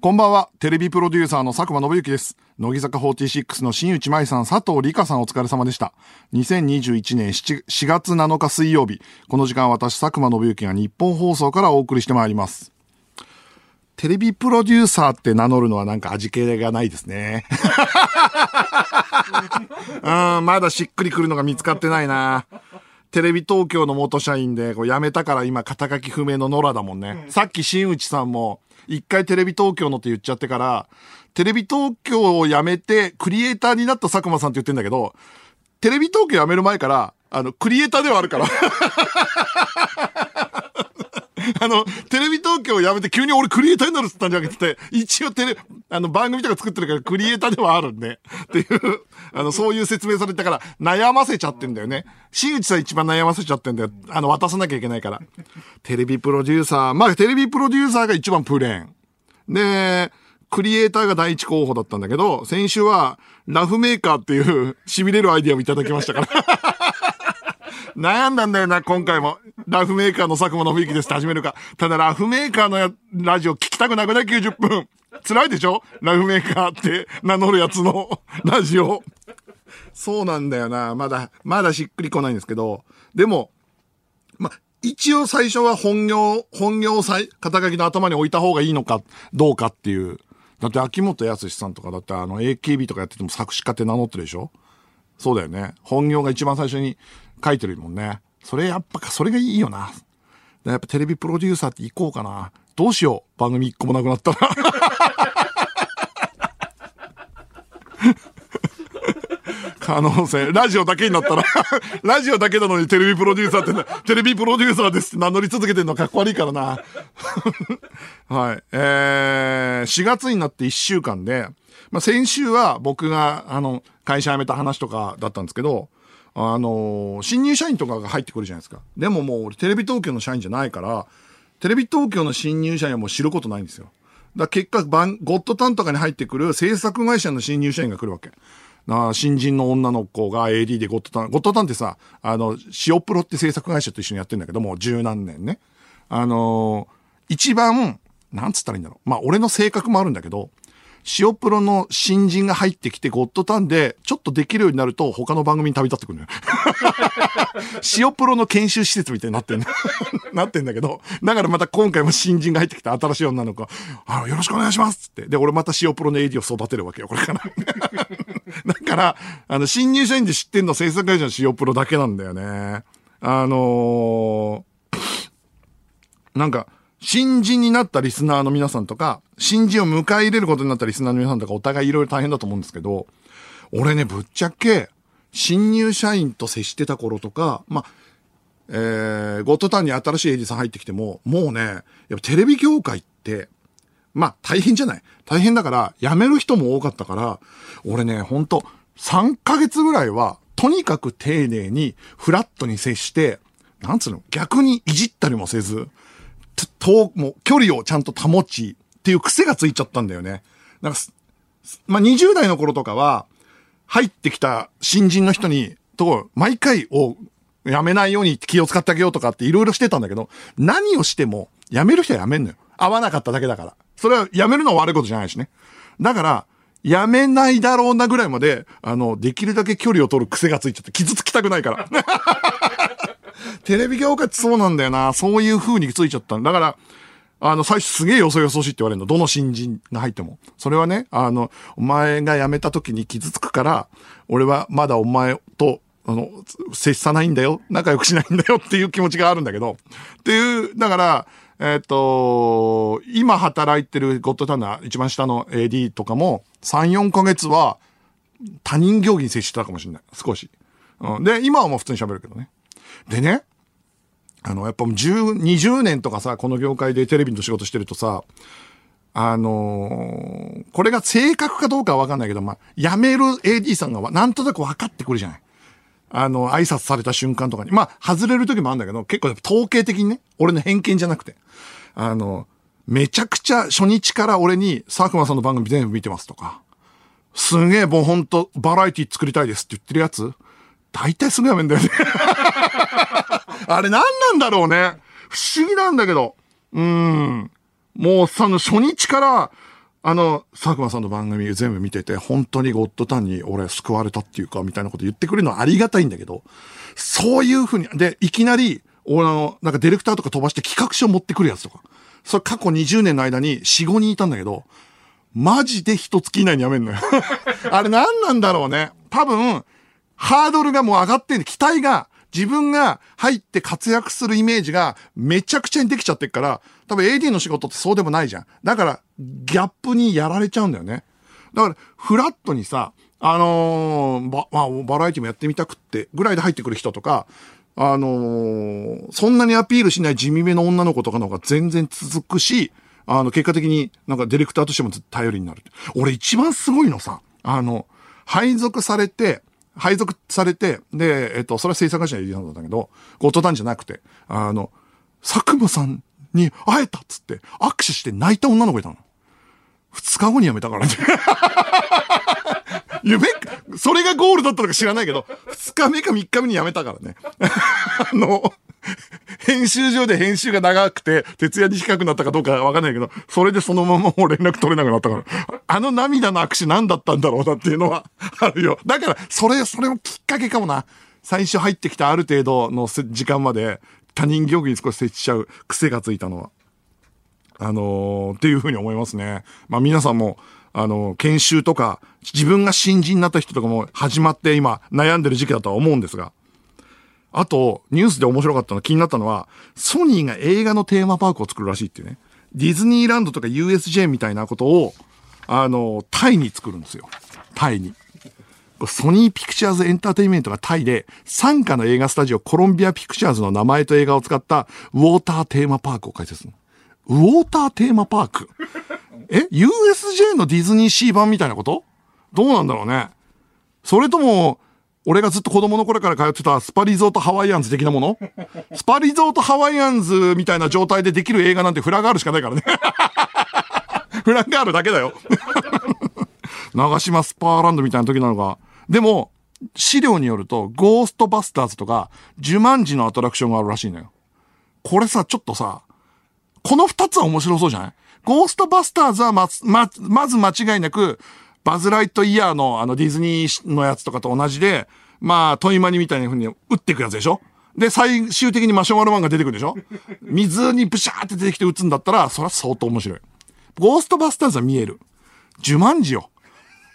こんばんは、テレビプロデューサーの佐久間信之です。乃木坂46の新内舞さん、佐藤理香さんお疲れ様でした。2021年 7, 4月7日水曜日、この時間私、佐久間信之が日本放送からお送りしてまいります。テレビプロデューサーって名乗るのはなんか味気がないですね。うん、まだしっくりくるのが見つかってないな。テレビ東京の元社員で、こう辞めたから今肩書き不明の野良だもんね。さっき新内さんも、一回テレビ東京のって言っちゃってから、テレビ東京を辞めて、クリエイターになった佐久間さんって言ってんだけど、テレビ東京辞める前から、あの、クリエイターではあるから。あの、テレビ東京を辞めて急に俺クリエイターになるって言ったんじゃなくて、一応テレ、あの、番組とか作ってるからクリエイターではあるんで、っていう、あの、そういう説明されたから、悩ませちゃってんだよね。新内さん一番悩ませちゃってんだよ。あの、渡さなきゃいけないから。テレビプロデューサー、まあ、テレビプロデューサーが一番プレーン。で、クリエイターが第一候補だったんだけど、先週は、ラフメーカーっていう、痺れるアイディアをいただきましたから。悩んだんだよな、今回も。ラフメーカーの佐久間信之ですって始めるか。ただ、ラフメーカーのやラジオ聞きたくなくない ?90 分。辛いでしょ？ラフメーカーって名乗るやつの ラジオ。そうなんだよな。まだ、まだしっくりこないんですけど。でも、ま、一応最初は本業、本業最、肩書きの頭に置いた方がいいのか、どうかっていう。だって秋元康さんとかだってあの AKB とかやってても作詞家って名乗ってるでしょ？そうだよね。本業が一番最初に書いてるもんね。それやっぱ、それがいいよな。やっぱテレビプロデューサーって行こうかな。どうしよう。番組一個もなくなったら。可能性。ラジオだけになったら、ラジオだけなのにテレビプロデューサーってな、テレビプロデューサーですって名乗り続けてるのかっこ悪いからな。はい。えー、4月になって1週間で、まあ、先週は僕が、あの、会社辞めた話とかだったんですけど、あのー新入社員とかが入ってくるじゃないですか。でももう俺テレビ東京の社員じゃないから、テレビ東京の新入社員はもう知ることないんですよ。だから結果、バンゴッドタンとかに入ってくる制作会社の新入社員が来るわけ。な新人の女の子が AD でゴッドタン、ゴッドタンってさ、あの、塩プロって制作会社と一緒にやってんだけども、十何年ね。あのー一番、なんつったらいいんだろう。まあ、俺の性格もあるんだけど、塩プロの新人が入ってきて、ゴッドタンで、ちょっとできるようになると、他の番組に旅立ってくるのよ。塩プロの研修施設みたいになってんの。なってんだけど、だからまた今回も新人が入ってきた新しい女の子が、あの、よろしくお願いしますって。で、俺また塩プロの AD を育てるわけよ、これから。だから、あの、新入社員で知ってんの制作会社の塩プロだけなんだよね。あのーなんか、新人になったリスナーの皆さんとか、新人を迎え入れることになったリスナーの皆さんとか、お互いいろいろ大変だと思うんですけど、俺ね、ぶっちゃけ、新入社員と接してた頃とか、まあ、えー、ゴッドタンに新しいエイジさん入ってきても、もうね、やっぱテレビ業界って、まあ大変じゃない？大変だから、辞める人も多かったから、俺ね、ほんと、3ヶ月ぐらいは、とにかく丁寧に、フラットに接して、なんつうの、逆にいじったりもせず、と、もう距離をちゃんと保ち、っていう癖がついちゃったんだよね。なんか、まあ、20代の頃とかは、入ってきた新人の人に、と、毎回をやめないように気を使ってあげようとかっていろいろしてたんだけど、何をしても、やめる人はやめんのよ。合わなかっただけだから。それはやめるのは悪いことじゃないしね。だから、やめないだろうなぐらいまで、あの、できるだけ距離を取る癖がついちゃって、傷つきたくないから。テレビ業界ってそうなんだよな。そういう風についちゃったんだから、あの、最初すげえよそよそしいって言われるの。どの新人が入っても。それはね、あの、お前が辞めた時に傷つくから、俺はまだお前と、あの、接さないんだよ。仲良くしないんだよっていう気持ちがあるんだけど。っていう、だから、えっ、と、今働いてるゴッドタンの一番下の AD とかも、3、4ヶ月は他人行儀に接してたかもしれない。少し。うん、で、今はもう普通に喋るけどね。でね、あの、やっぱもう10、20年とかさ、この業界でテレビの仕事してるとさ、あのーこれが正確かどうかはわかんないけど、まあ、辞める AD さんがなんとなく分かってくるじゃない。あの、挨拶された瞬間とかに。まあ、外れる時もあるんだけど、結構やっぱ統計的にね、俺の偏見じゃなくて。あの、めちゃくちゃ初日から俺に佐久間さんの番組全部見てますとか、すげえもうほんとバラエティ作りたいですって言ってるやつ、大体すぐやめんだよね。あれ何なんだろうね。不思議なんだけど。うん。もうさ、初日から、あの、佐久間さんの番組全部見てて、本当にゴッドタンに俺救われたっていうか、みたいなこと言ってくれるのはありがたいんだけど、そういうふうに、で、いきなり、俺の、なんかディレクターとか飛ばして企画書持ってくるやつとか。それ過去20年の間に4、5人いたんだけど、マジで一月以内にやめんのよ。あれ何なんだろうね。多分、ハードルがもう上がってん期待が、自分が入って活躍するイメージがめちゃくちゃにできちゃってっから、多分 AD の仕事ってそうでもないじゃん。だから、ギャップにやられちゃうんだよね。だから、フラットにさ、あのー、ば、まあ、バラエティもやってみたくってぐらいで入ってくる人とか、あのー、そんなにアピールしない地味めの女の子とかの方が全然続くし、あの、結果的になんかディレクターとしても頼りになる。俺一番すごいのさ、あの、配属されて、配属されて、で、えっと、それは制作会社の言なんだけど、ゴッドタンじゃなくて、あの、佐久間さんに会えたっつって、握手して泣いた女の子いたの。二日後に辞めたからね。夢、それがゴールだったのか知らないけど、二日目か三日目に辞めたからね。あの、編集上で編集が長くて、徹夜に近くなったかどうかわかんないけど、それでそのままもう連絡取れなくなったから、あの涙の握手何だったんだろうなっていうのはあるよ。だから、それ、それもきっかけかもな。最初入ってきたある程度の時間まで他人行儀に少し接しちゃう癖がついたのは。あのー、っていうふうに思いますね。まあ皆さんも、あの、研修とか、自分が新人になった人とかも始まって今悩んでる時期だとは思うんですが、あと、ニュースで面白かったの、気になったのは、ソニーが映画のテーマパークを作るらしいっていうね。ディズニーランドとか USJ みたいなことを、あの、タイに作るんですよ。タイに。ソニーピクチャーズエンターテインメントがタイで、参加の映画スタジオコロンビアピクチャーズの名前と映画を使ったウォーターテーマパークを開設するウォーターテーマパーク え ?USJ のディズニーシー版みたいなこと？どうなんだろうね。それとも、俺がずっと子供の頃から通ってたスパリゾートハワイアンズ的なもの？スパリゾートハワイアンズみたいな状態でできる映画なんてフラガールしかないからね フラガールだけだよ長島スパーランドみたいな時なのか。でも、資料によると、ゴーストバスターズとか、ジュマンジのアトラクションがあるらしいのよ。これさ、ちょっとさ、この二つは面白そうじゃない？ゴーストバスターズはま、ま、まず間違いなく、バズ・ライトイヤーのあのディズニーのやつとかと同じで、まあ、トイマニみたいな風に打っていくやつでしょ？で、最終的にマシュマロマンが出てくるでしょ？水にブシャーって出てきて打つんだったら、それは相当面白い。ゴーストバスターズは見える。ジュマンジよ。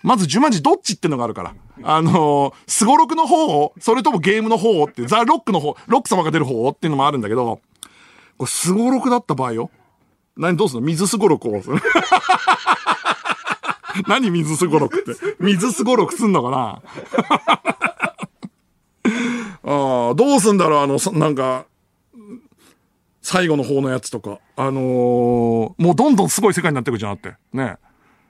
まずジュマンジどっちってのがあるから。あのスゴロクの方を、それともゲームの方をって、ザ・ロックの方、ロック様が出る方をっていうのもあるんだけど、これスゴロクだった場合よ。何どうすんの？水スゴロクをする。何水すごろくって？水すごろくすんのかな？ああ、どうすんだろう？あの、なんか、最後の方のやつとか。あのー、もうどんどんすごい世界になっていくじゃんって。ね。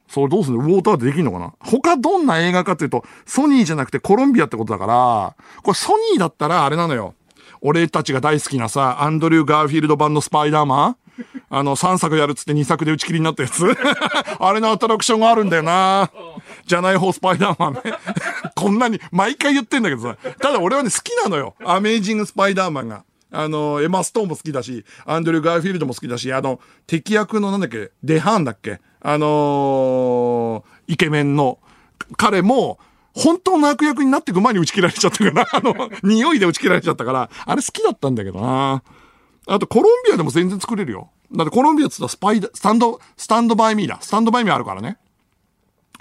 それどうすんの？ウォーターでできんのかな？他どんな映画かっていうと、ソニーじゃなくてコロンビアってことだから、これソニーだったらあれなのよ。俺たちが大好きなさ、アンドリュー・ガーフィールド版のスパイダーマン？あの、3作やるっつって2作で打ち切りになったやつ？あれのアトラクションがあるんだよなじゃない方スパイダーマンね こんなに、毎回言ってんだけどさ。ただ俺はね、好きなのよ。アメイジングスパイダーマンが。あの、エマ・ストーンも好きだし、アンドリュー・ガーフィールドも好きだし、あの、敵役のなんだっけ、デハーンだっけ？あのー、イケメンの、彼も、本当の悪役になっていく前に打ち切られちゃったから、あの、匂いで打ち切られちゃったから、あれ好きだったんだけどなあとコロンビアでも全然作れるよ。だってコロンビアって言ったらスパイダ、スタンド、スタンドバイミーだ。スタンドバイミーあるからね。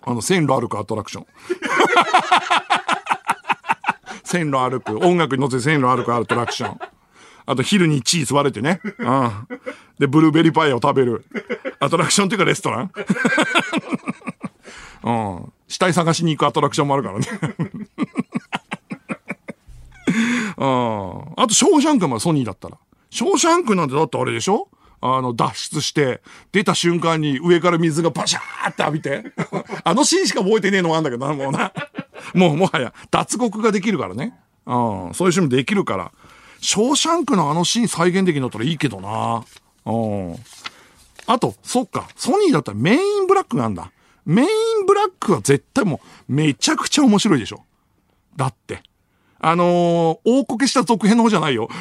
あの、線路歩くアトラクション。線路歩く、音楽に乗せて線路歩くアトラクション。あと昼にチーズ割れてね。うん。で、ブルーベリーパイを食べる。アトラクションっていうかレストラン うん。死体探しに行くアトラクションもあるからね。うん。あと、ショーシャンクもソニーだったら。ショーシャンクなんてだってあれでしょ？あの、脱出して、出た瞬間に上から水がバシャーって浴びて。あのシーンしか覚えてねえのもあんだけどな、もうな。もうもはや脱獄ができるからね。うん。そういうシーンもできるから。ショーシャンクのあのシーン再現できるんだったらいいけどな。うん。あと、そっか。ソニーだったらメインブラックなんだ。メインブラックは絶対もうめちゃくちゃ面白いでしょ。だって。あのー、大こけした続編の方じゃないよ。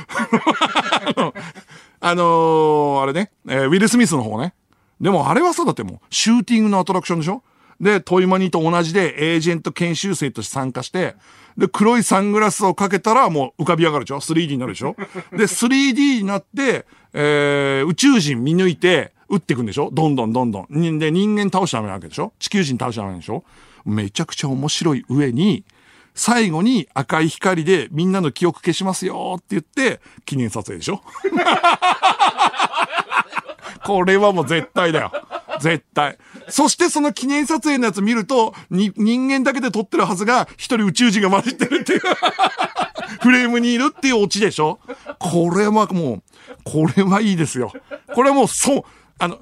あのー、あれね、えー、ウィル・スミスの方ね。でもあれはさ、だってもう、シューティングのアトラクションでしょで、トイマニと同じでエージェント研修生として参加して、で、黒いサングラスをかけたらもう浮かび上がるでしょ ?3D になるでしょで、3D になって、えー、宇宙人見抜いて、撃っていくんでしょ？どんどんどんどん。で、人間倒しちゃダメなわけでしょ？地球人倒しちゃダメでしょ？めちゃくちゃ面白い上に、最後に赤い光でみんなの記憶消しますよって言って、記念撮影でしょ？これはもう絶対だよ。絶対。そしてその記念撮影のやつ見ると、に、人間だけで撮ってるはずが、一人宇宙人が混じってるっていう フレームにいるっていうオチでしょ？これはもう、これはいいですよ。これはもう、そう、あの、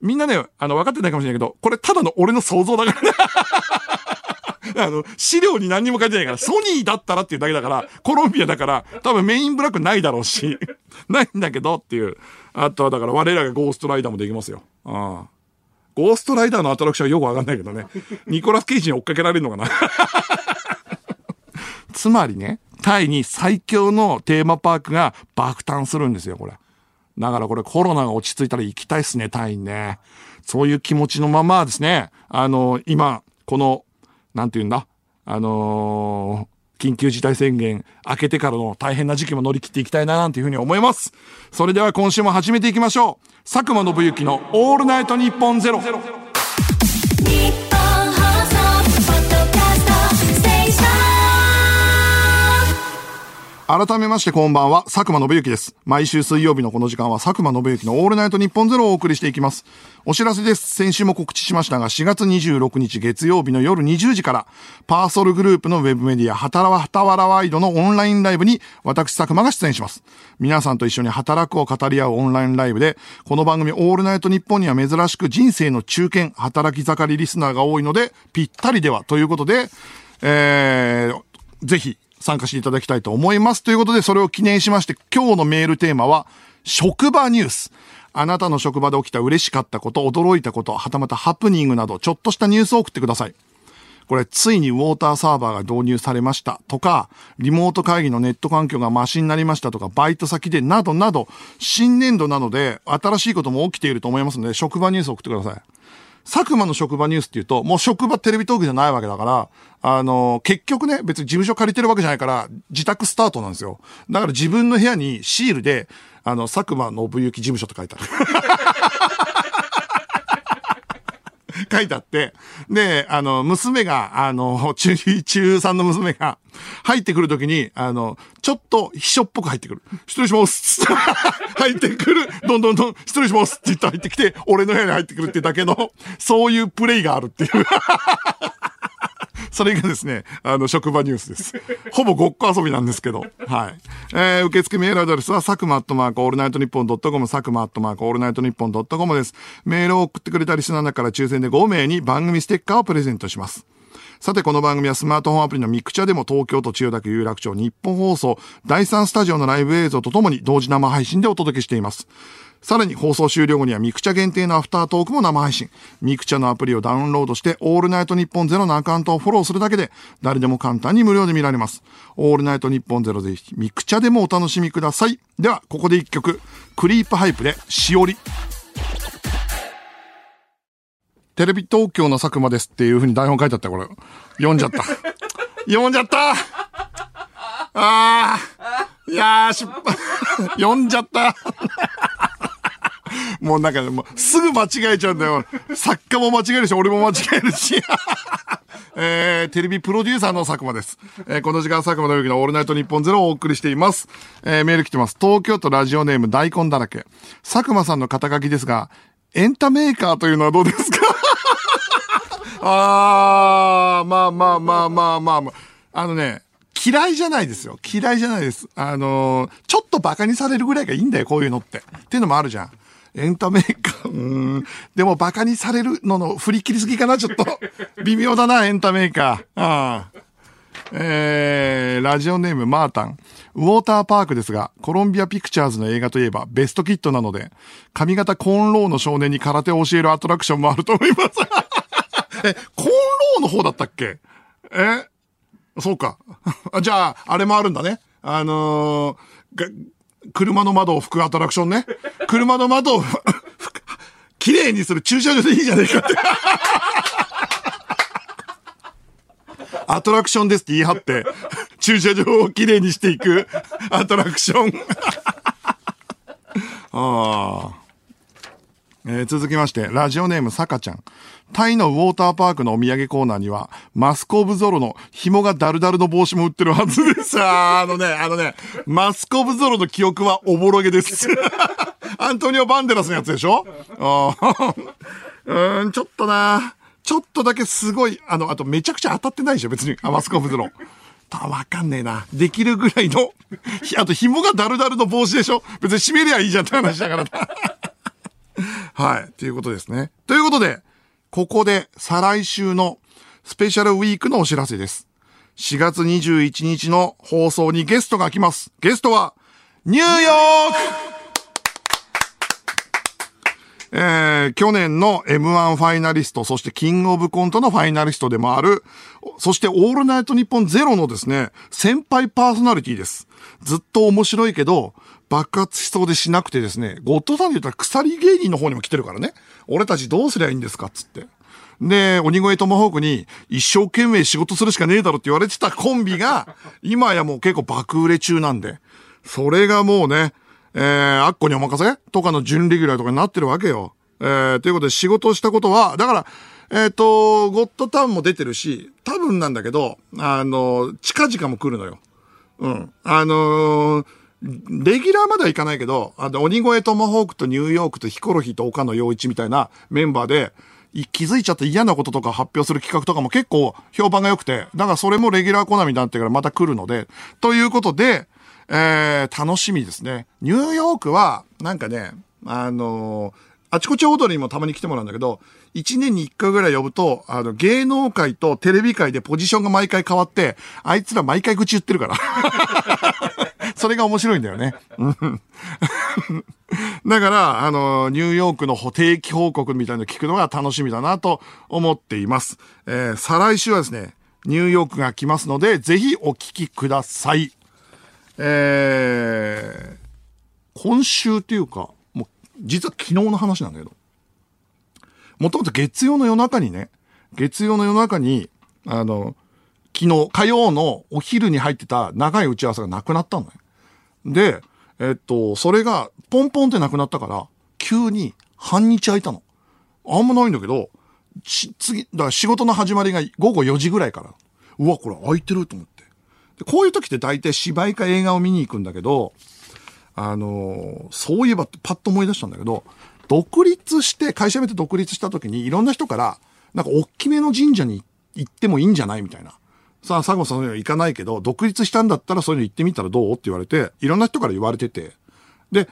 みんなね、あの、分かってないかもしれないけど、これただの俺の想像だからね。あの、資料に何にも書いてないから、ソニーだったらっていうだけだから、コロンビアだから、多分メインブラックないだろうし、ないんだけどっていう。あとはだから我らがゴーストライダーもできますよ。ああ。ゴーストライダーのアトラクションはよくわかんないけどね。ニコラス・ケイジに追っかけられるのかな つまりね、タイに最強のテーマパークが爆誕するんですよ、これ。だからこれコロナが落ち着いたら行きたいっすね、タイにね。そういう気持ちのままですね、あの、今、この、なんて言うんだ、あのー、緊急事態宣言明けてからの大変な時期も乗り切っていきたいななんていうふうに思います。それでは今週も始めていきましょう。佐久間信之のオールナイトニッポンゼロ。改めましてこんばんは、佐久間宣行です。毎週水曜日のこの時間は佐久間宣行のオールナイトニッポンゼロをお送りしていきます。お知らせです。先週も告知しましたが、4月26日月曜日の夜20時から、パーソルグループのウェブメディア、はたらわはたわらワイドのオンラインライブに、私佐久間が出演します。皆さんと一緒に働くを語り合うオンラインライブで、この番組オールナイトニッポンには珍しく人生の中堅、働き盛りリスナーが多いので、ぴったりではということで、えー、ぜひ参加していただきたいと思います。ということで、それを記念しまして、今日のメールテーマは、職場ニュース。あなたの職場で起きた嬉しかったこと、驚いたこと、はたまたハプニングなど、ちょっとしたニュースを送ってください。これ、ついにウォーターサーバーが導入されましたとか、リモート会議のネット環境がマシになりましたとか、バイト先でなどなど、新年度なので、新しいことも起きていると思いますので、職場ニュースを送ってください。佐久間の職場ニュースっていうと、もう職場テレビトークじゃないわけだから、あの、結局ね、別に事務所借りてるわけじゃないから、自宅スタートなんですよ。だから自分の部屋にシールで、あの、佐久間信行事務所って書いてある。書いてあって、で、あの、娘が、あの、中、中3の娘が、入ってくるときに、あの、ちょっと秘書っぽく入ってくる。失礼します 入ってくる。どんどんどん、失礼しますって言って入ってきて、俺の部屋に入ってくるってだけの、そういうプレイがあるっていうそれがですね、あの、職場ニュースです。ほぼごっこ遊びなんですけど。はい。えー、受付メールアドレスは、佐久間アットマークオールナイトニッポンドットコム、佐久間アットマークオールナイトニッポンドットコムです。メールを送ってくれたリスナーから抽選で5名に番組ステッカーをプレゼントします。さて、この番組はスマートフォンアプリのミクチャでも東京都千代田区有楽町ニッポン放送第3スタジオのライブ映像とともに同時生配信でお届けしています。さらに放送終了後にはミクチャ限定のアフタートークも生配信。ミクチャのアプリをダウンロードして、オールナイトニッポンゼロのアカウントをフォローするだけで、誰でも簡単に無料で見られます。オールナイトニッポンゼロぜひ、ミクチャでもお楽しみください。では、ここで一曲、クリープハイプで、しおり。テレビ東京の佐久間ですっていう風に台本書いてあったこれ。読んじゃった。読んじゃったああいやー、失敗。読んじゃったもうなんか、もうすぐ間違えちゃうんだよ。作家も間違えるし、俺も間違えるし。えー、テレビプロデューサーの佐久間です。えー、この時間佐久間の之のオールナイトニッポンゼロをお送りしています。えー、メール来てます。東京都ラジオネーム大根だらけ。佐久間さんの肩書きですが、エンタメーカーというのはどうですか？あー、まあまあまあまあまあまあ。あのね、嫌いじゃないですよ。嫌いじゃないです。あのー、ちょっと馬鹿にされるぐらいがいいんだよ、こういうのって。っていうのもあるじゃん。エンタメーカー、うん。でも馬鹿にされるのの振り切りすぎかな、ちょっと。微妙だな、エンタメーカー。ああ。えー、ラジオネームマータン。ウォーターパークですが、コロンビアピクチャーズの映画といえばベストキットなので、髪型コーンローの少年に空手を教えるアトラクションもあると思います。え、コーンローの方だったっけ？え？そうか。じゃあ、あれもあるんだね。あのー、車の窓を拭くアトラクションね。車の窓を 綺麗にする駐車場でいいじゃねえかって。アトラクションですって言い張って、駐車場を綺麗にしていくアトラクション。ああ。えー続きまして、ラジオネームさかちゃん。タイのウォーターパークのお土産コーナーには、マスコブゾロの紐がダルダルの帽子も売ってるはずです。あ あのね、あのね、マスコブゾロの記憶はおぼろげです。アントニオ・バンデラスのやつでしょ？うん、ちょっとなちょっとだけすごい、あの、あとめちゃくちゃ当たってないでしょ、別に。あ、マスコブゾロ。たわかんねえな。できるぐらいの、あと紐がダルダルの帽子でしょ？別に締めりゃいいじゃんって話だからな。はい。ということですね。ということで、ここで再来週のスペシャルウィークのお知らせです。4月21日の放送にゲストが来ます。ゲストは、ニューヨークえー、去年の M1 ファイナリスト、そしてキングオブコントのファイナリストでもある、そしてオールナイトニッポンゼロのですね、先輩パーソナリティです。ずっと面白いけど、爆発しそうでしなくてですね、ゴッドさんで言ったら鎖芸人の方にも来てるからね。俺たちどうすりゃいいんですかっつって。で、鬼越トマホークに一生懸命仕事するしかねえだろって言われてたコンビが、今やもう結構爆売れ中なんで、それがもうね、えー、あっこにお任せ？とかの準レギュラーとかになってるわけよ。えー、ということで仕事をしたことは、だから、えっ、と、ゴッドタウンも出てるし、多分なんだけど、あの、近々も来るのよ。うん。あのーレギュラーまではいかないけど、あの、鬼越トマホークとニューヨークとヒコロヒーと岡野陽一みたいなメンバーで、気づいちゃった嫌なこととか発表する企画とかも結構評判が良くて、だからそれもレギュラーコナミになってからまた来るので、ということで、えー、楽しみですね。ニューヨークは、なんかね、あのーあちこち踊りにもたまに来てもらうんだけど、一年に一回ぐらい呼ぶと、あの、芸能界とテレビ界でポジションが毎回変わって、あいつら毎回愚痴言ってるから。それが面白いんだよね。だから、あの、ニューヨークの定期報告みたいなの聞くのが楽しみだなと思っています。えー再来週はですね、ニューヨークが来ますので、ぜひお聞きください。えー、今週っていうか、もう、実は昨日の話なんだけど、もともと月曜の夜中にね、月曜の夜中に、あの、昨日、火曜のお昼に入ってた長い打ち合わせがなくなったのね。で、えっと、それが、ポンポンってなくなったから、急に半日空いたの。あんまないんだけど、次、だから仕事の始まりが午後4時ぐらいから。うわ、これ空いてると思って。でこういう時って大体芝居か映画を見に行くんだけど、あのーそういえばってパッと思い出したんだけど、独立して、会社辞めて独立した時にいろんな人から、なんか大きめの神社に行ってもいいんじゃないみたいな。さあ、佐合さんそういう行かないけど、独立したんだったらそういうの行ってみたらどうって言われて、いろんな人から言われてて。で、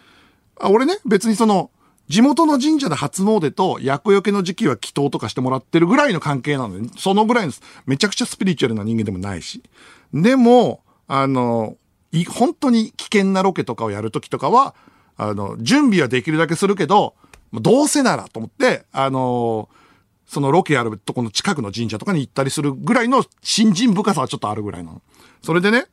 あ俺ね、別にその、地元の神社で初詣と厄除けの時期は祈祷とかしてもらってるぐらいの関係なので、そのぐらいの、めちゃくちゃスピリチュアルな人間でもないし。でも、あの、い本当に危険なロケとかをやるときとかは、あの、準備はできるだけするけど、どうせならと思って、あのそのロケやるとこの近くの神社とかに行ったりするぐらいの信心深さはちょっとあるぐらいなの。それでね、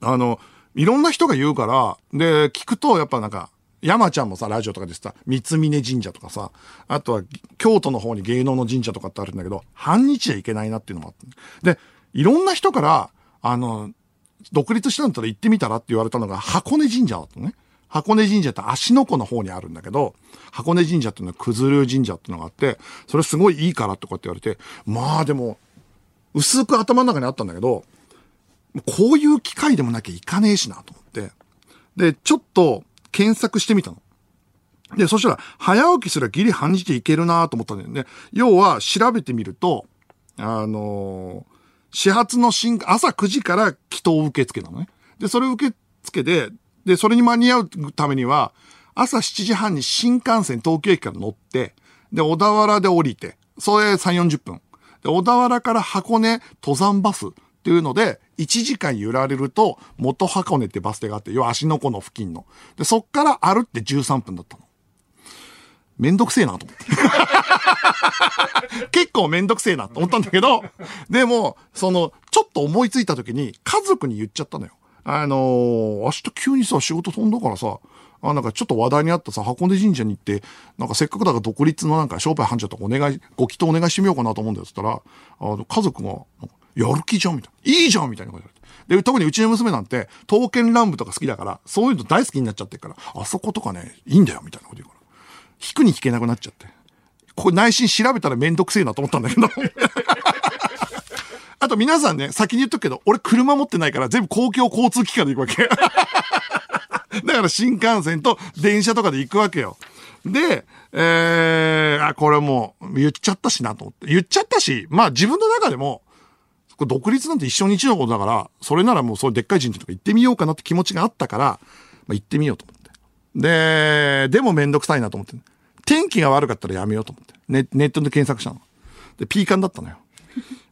あの、いろんな人が言うから、で、聞くと、やっぱなんか、山ちゃんもさ、ラジオとかでさ、三峯神社とかさ、あとは、京都の方に芸能の神社とかってあるんだけど、半日じゃいけないなっていうのもあって。で、いろんな人から、あの、独立したんだったら行ってみたらって言われたのが、箱根神社だったのね。箱根神社って芦ノ湖の方にあるんだけど、箱根神社っていうのは九頭龍神社っていうのがあって、それすごいいいからってこうやって言われて、まあでも、薄く頭の中にあったんだけど、こういう機会でもなきゃいかねえしなと思って。で、ちょっと検索してみたの。で、そしたら、早起きすらギリ半日でいけるなと思ったんだよね。要は、調べてみると、あのー始発の新、朝9時から祈祷受付なのね。で、それ受付で、で、それに間に合うためには、朝7時半に新幹線東京駅から乗って、で、小田原で降りて、それ3、40分。で、小田原から箱根登山バスっていうので、1時間揺られると、元箱根ってバス停があって、要は足の湖の付近の。で、そっから歩って13分だったの。めんどくせえなと思って。結構めんどくせえなと思ったんだけど、でも、その、ちょっと思いついた時に家族に言っちゃったのよ。あのー明日急にさ、仕事飛んだからさ、あ、なんかちょっと話題にあったさ、箱根神社に行って、なんかせっかくだから独立のなんか商売繁盛とかお願い、ご祈祷お願いしてみようかなと思うんだよ。つったら、あの、家族が、やる気じゃんみたいな。いいじゃんみたいなこと言われて。で、特にうちの娘なんて、刀剣乱舞とか好きだから、そういうの大好きになっちゃってるから、あそことかね、いいんだよみたいなこと言うから。引くに引けなくなっちゃって。これ内心調べたらめんどくせえなと思ったんだけど。あと皆さんね、先に言っとくけど、俺車持ってないから全部公共交通機関で行くわけ。だから新幹線と電車とかで行くわけよ。で、えー、あ、これもう言っちゃったしなと思って。言っちゃったし、まあ自分の中でも、独立なんて一生に一度のことだから、それならもうそういうでっかい神社とか行ってみようかなって気持ちがあったから、まあ行ってみようと思って。で、でもめんどくさいなと思って。天気が悪かったらやめようと思って。ネネットで検索したの。で、ピーカンだったのよ。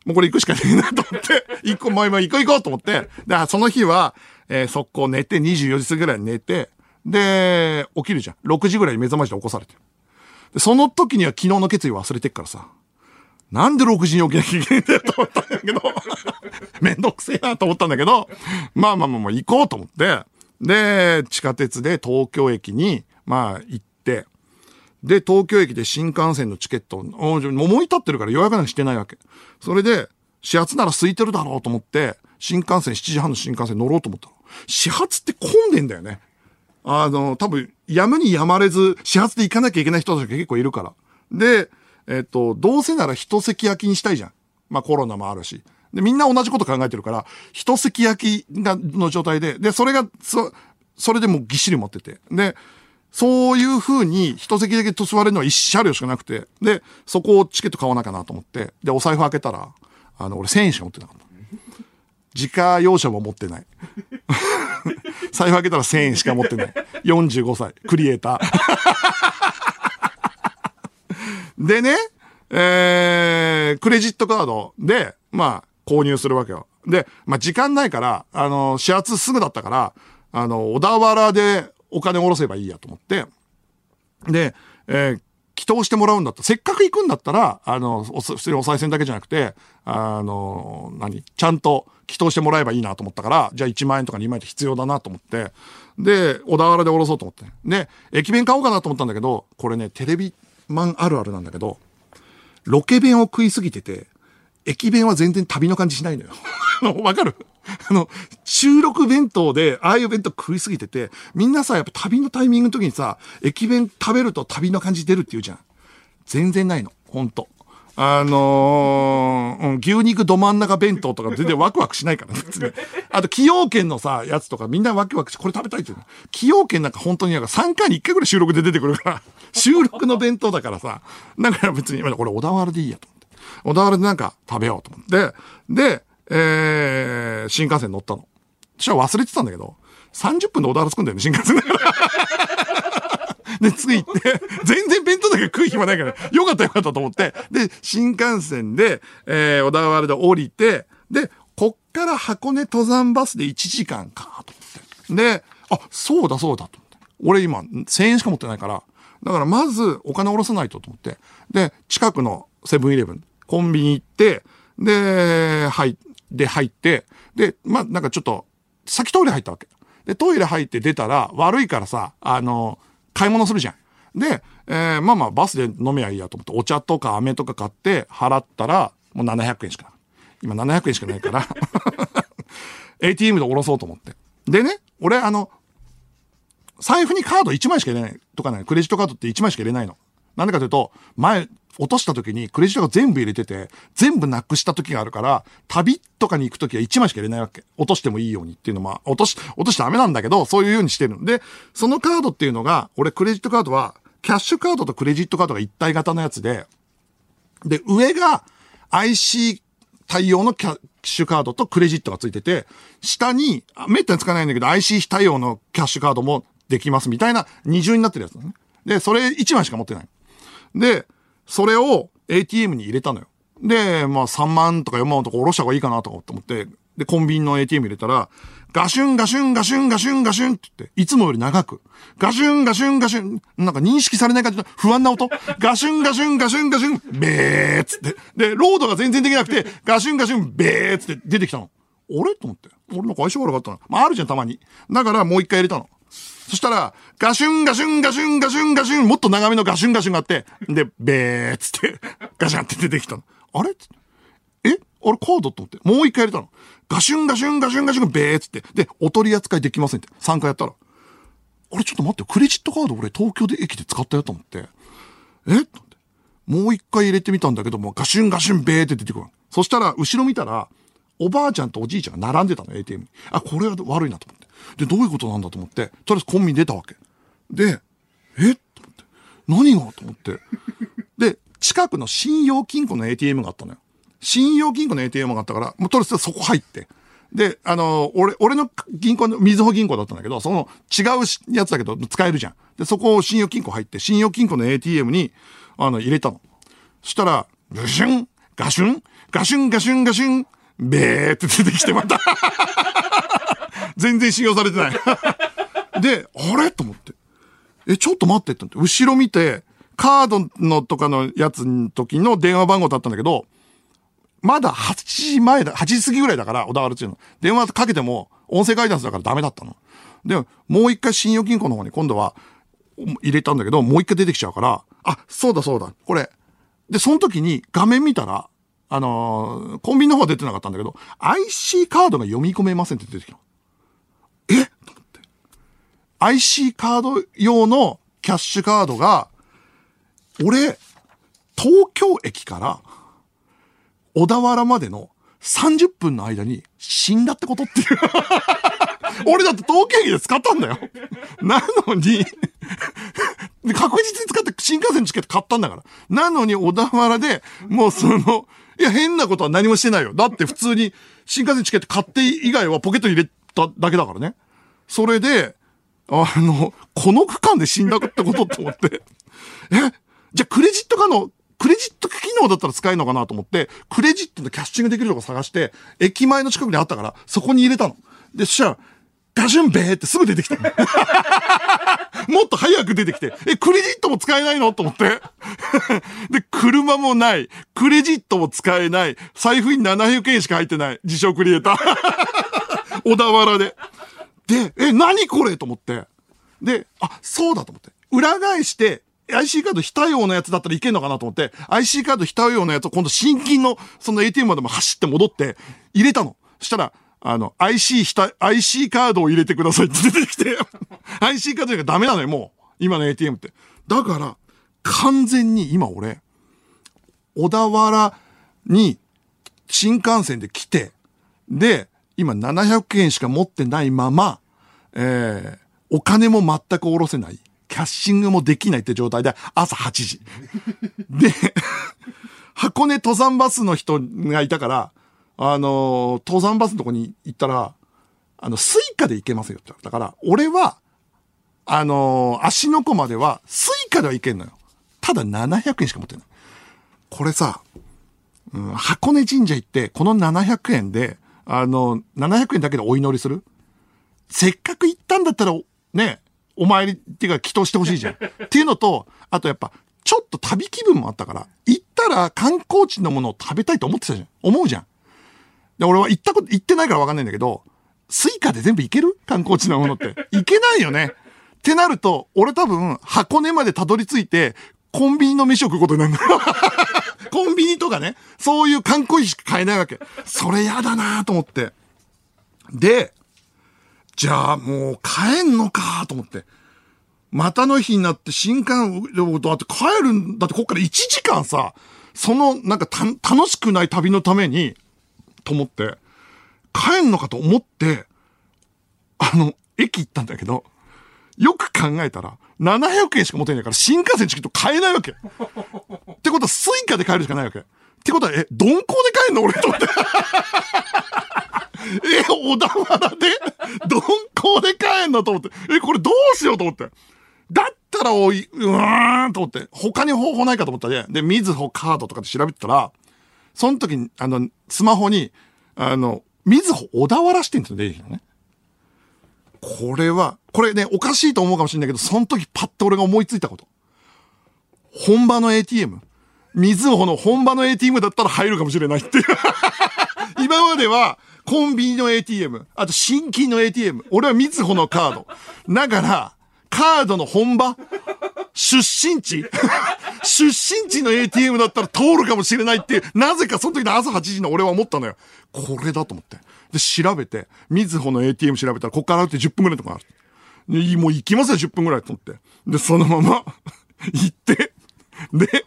もうこれ行くしかねえなと思って、行こう、もう今行こう行こうと思って、で、その日は、えー速攻寝て、24時過ぎぐらいに寝て、で、起きるじゃん。6時ぐらいに目覚ましで起こされて。で、その時には昨日の決意忘れてっからさ、なんで6時に起きなきゃいけないんだよと思ったんだけど、めんどくせえなと思ったんだけど、まあまあまあまあ行こうと思って、で、地下鉄で東京駅に、まあ行って、で、東京駅で新幹線のチケットを、思い立ってるから予約なんかしてないわけ。それで、始発なら空いてるだろうと思って、新幹線、7時半の新幹線乗ろうと思ったの。始発って混んでんだよね。あの、多分、やむにやまれず、始発で行かなきゃいけない人たちが結構いるから。で、えっと、どうせなら一席焼きにしたいじゃん。まあコロナもあるし。で、みんな同じこと考えてるから、一席焼きが、の状態で、で、それが、そ、それでもうぎっしり持ってて。で、そういう風に一席だけ座れるのは一車両しかなくて、で、そこをチケット買わなきゃなと思って、で、お財布開けたら、あの、俺1000円しか持ってなかった。自家用車も持ってない。財布開けたら1000円しか持ってない。45歳、クリエイター。でね、えー、クレジットカードで、まあ、購入するわけよ。で、まあ、時間ないから、あの、始発すぐだったから、あの、小田原でお金を下ろせばいいやと思って、で、えー、祈祷してもらうんだったら、せっかく行くんだったら、あの、お普通にお賽銭だけじゃなくて、あの、何ちゃんと祈祷してもらえばいいなと思ったから、じゃあ1万円とか2万円って必要だなと思って、で、小田原で下ろそうと思って。で、駅弁買おうかなと思ったんだけど、これね、テレビマンあるあるなんだけど、ロケ弁を食いすぎてて、駅弁は全然旅の感じしないのよ。あのわかる？あの、収録弁当で、ああいう弁当食いすぎてて、みんなさ、やっぱ旅のタイミングの時にさ、駅弁食べると旅の感じ出るって言うじゃん。全然ないの。ほんと。あのー、牛肉ど真ん中弁当とか全然ワクワクしないからね、別に。あと、崎陽軒のさ、やつとかみんなワクワクして、これ食べたいって言うの。崎陽軒なんか本当になんか3回に1回ぐらい収録で出てくるから、収録の弁当だからさ、だから別に、これ小田原でいいやと思って。小田原でなんか食べようと思って。で、えー、新幹線乗ったの。私は忘れてたんだけど、30分で小田原着くんだよね、新幹線。で、着いて、全然弁当だけ食う暇ないから、よかったよかったと思って、で、新幹線で、えー、小田原で降りて、で、こっから箱根登山バスで1時間か、と思って。で、あ、そうだそうだ、と思って。俺今、1000円しか持ってないから、だからまずお金下ろさないとと思って。で、近くのセブンイレブン、コンビニ行って、で、入で、入って、で、まあ、なんかちょっと、先トイレ入ったわけ。で、トイレ入って出たら、悪いからさ、あの、買い物するじゃん。で、えー、まあまあ、バスで飲めばいいやと思って、お茶とか飴とか買って、払ったら、もう700円しかない。今700円しかないから、ATM で下ろそうと思って。でね、俺、あの、財布にカード1枚しか入れないとかね、クレジットカードって1枚しか入れないの。なんでかというと、前、落とした時にクレジットが全部入れてて、全部なくした時があるから、旅とかに行く時は1枚しか入れないわけ。落としてもいいようにっていうのも、落とし、落としちゃダメなんだけど、そういうようにしてるの。で、そのカードっていうのが、俺クレジットカードは、キャッシュカードとクレジットカードが一体型のやつで、で、上が IC 対応のキャッシュカードとクレジットがついてて、下に、めったにつかないんだけど IC 非対応のキャッシュカードもできますみたいな二重になってるやつだね。で、それ1枚しか持ってない。で、それを ATM に入れたのよ。で、まあ3万とか4万とか下ろした方がいいかなとか思って、で、コンビニの ATM 入れたら、ガシュンガシュンガシュンガシュンガシュンって言って、いつもより長く、ガシュンガシュンガシュン、なんか認識されない感じの不安な音、ガシュンガシュンガシュンガシュン、ベーっつって。で、ロードが全然できなくて、ガシュンガシュン、ベーっつって出てきたの。あれ？と思って。俺なんか相性悪かったな。まああるじゃん、たまに。だからもう一回入れたの。そしたら、ガシュンガシュンガシュンガシュンガシュン、もっと長めのガシュンガシュンがあって、で、べーっつって、ガシャンって出てきたの。あれ？え？あれカードと思って、もう一回入れたの。ガシュンガシュンガシュンガシュンべーっつって、で、お取り扱いできませんって。3回やったら。あれちょっと待って、クレジットカード俺東京で駅で使ったよと思って。え？と思って。もう一回入れてみたんだけども、ガシュンガシュンべーって出てくる。そしたら、後ろ見たら、おばあちゃんとおじいちゃんが並んでたの、ATM に。あ、これは悪いなと思って。で、どういうことなんだと思って、とりあえずコンビニ出たわけ。で、え？と思って。何が？と思って。で、近くの信用金庫の ATM があったのよ。信用金庫の ATM があったから、もうとりあえずそこ入って。で、あの、俺、俺の銀行の、みずほ銀行だったんだけど、その違うやつだけど使えるじゃん。で、そこを信用金庫入って、信用金庫の ATM に、あの、入れたの。そしたら、ガシュン、ガシュン、ガシュン、ガシュン、ガシュン、べーって出てきてまた。全然信用されてない。で、あれ？と思って。え、ちょっと待ってって。後ろ見て、カードのとかのやつの時の電話番号だったんだけど、まだ8時前だ、8時過ぎぐらいだから、小田原中の。電話かけても、音声ガイダンスだからダメだったの。で、もう一回信用金庫の方に今度は入れたんだけど、もう一回出てきちゃうから、あ、そうだそうだ、これ。で、その時に画面見たら、あのーコンビニの方は出てなかったんだけど、IC カードが読み込めませんって出てきた。IC カード用のキャッシュカードが、俺、東京駅から小田原までの30分の間に死んだってことっていう。俺だって東京駅で使ったんだよ。なのに、確実に使って新幹線チケット買ったんだから。なのに小田原で、もうその、いや変なことは何もしてないよ。だって普通に新幹線チケット買って以外はポケットに入れただけだからね。それで、あの、この区間で死んだってことって思って。え？じゃあクレジットカード、クレジット機能だったら使えるのかなと思って、クレジットのキャッシングできるとこ探して、駅前の近くにあったから、そこに入れたの。で、そしたら、ガシュンベーってすぐ出てきた。もっと早く出てきて、え、クレジットも使えないのと思って。で、車もない。クレジットも使えない。財布に700円しか入ってない。自称クリエイター。小田原で。で、え、何これと思って。で、あ、そうだと思って。裏返して、IC カード非対応のやつだったらいけんのかなと思って、IC カード非対応のやつを今度新金のその ATM までも走って戻って入れたの。そしたら、あの、IC 非対、IC カードを入れてくださいって出てきて、IC カードがダメなのよ、もう。今の ATM って。だから、完全に今俺、小田原に新幹線で来て、で、今700円しか持ってないまま、えー、お金も全く下ろせない。キャッシングもできないって状態で朝8時。で、箱根登山バスの人がいたから、あのー登山バスのとこに行ったら、あの、スイカで行けますよって言われたから、俺は、あのー芦ノ湖までは、スイカでは行けんのよ。ただ700円しか持ってない。これさ、うん、箱根神社行って、この700円で、あの、700円だけでお祈りする？せっかく行ったんだったら、ね、お参りっていうか祈祷してほしいじゃん。っていうのと、あとやっぱ、ちょっと旅気分もあったから、行ったら観光地のものを食べたいと思ってたじゃん。思うじゃん。で、俺は行ったこと、行ってないからわかんないんだけど、スイカで全部行ける？観光地のものって。行けないよね。ってなると、俺多分、箱根までたどり着いて、コンビニの飯を食うことになるんだよ。コンビニとかね、そういう観光費しか買えないわけ。それやだなと思って。で、じゃあもう帰んのかと思って。またの日になって新幹線、だって帰るんだってこっから1時間さ、そのなんかた楽しくない旅のために、と思って、帰んのかと思って、あの、駅行ったんだけど、よく考えたら、700円しか持てないから新幹線チケット買えないわけ。ってことはスイカで帰るしかないわけ。ってことは、え、鈍行で帰んの俺と思って。え、小田原で？鈍行で帰んのと思って。え、これどうしようと思って。だったらおい、うーんと思って。他に方法ないかと思ったで、で、みずほカードとかで調べてたら、その時に、あの、スマホに、あの、みずほ小田原支店っての出てきたのね。これは、これね、おかしいと思うかもしれないけど、その時パッと俺が思いついたこと。本場の ATM。水穂の本場の ATM だったら入るかもしれないっていう。今までは、コンビニの ATM、あと新規の ATM、俺は水穂のカード。だから、カードの本場？出身地？出身地の ATM だったら通るかもしれないっていう、なぜかその時の朝8時の俺は思ったのよ。これだと思って。で、調べて、みずほの ATM 調べたら、こっから歩いて10分ぐらいとかある。でもう行きますよ、10分ぐらいと思って。で、そのまま 行って、で、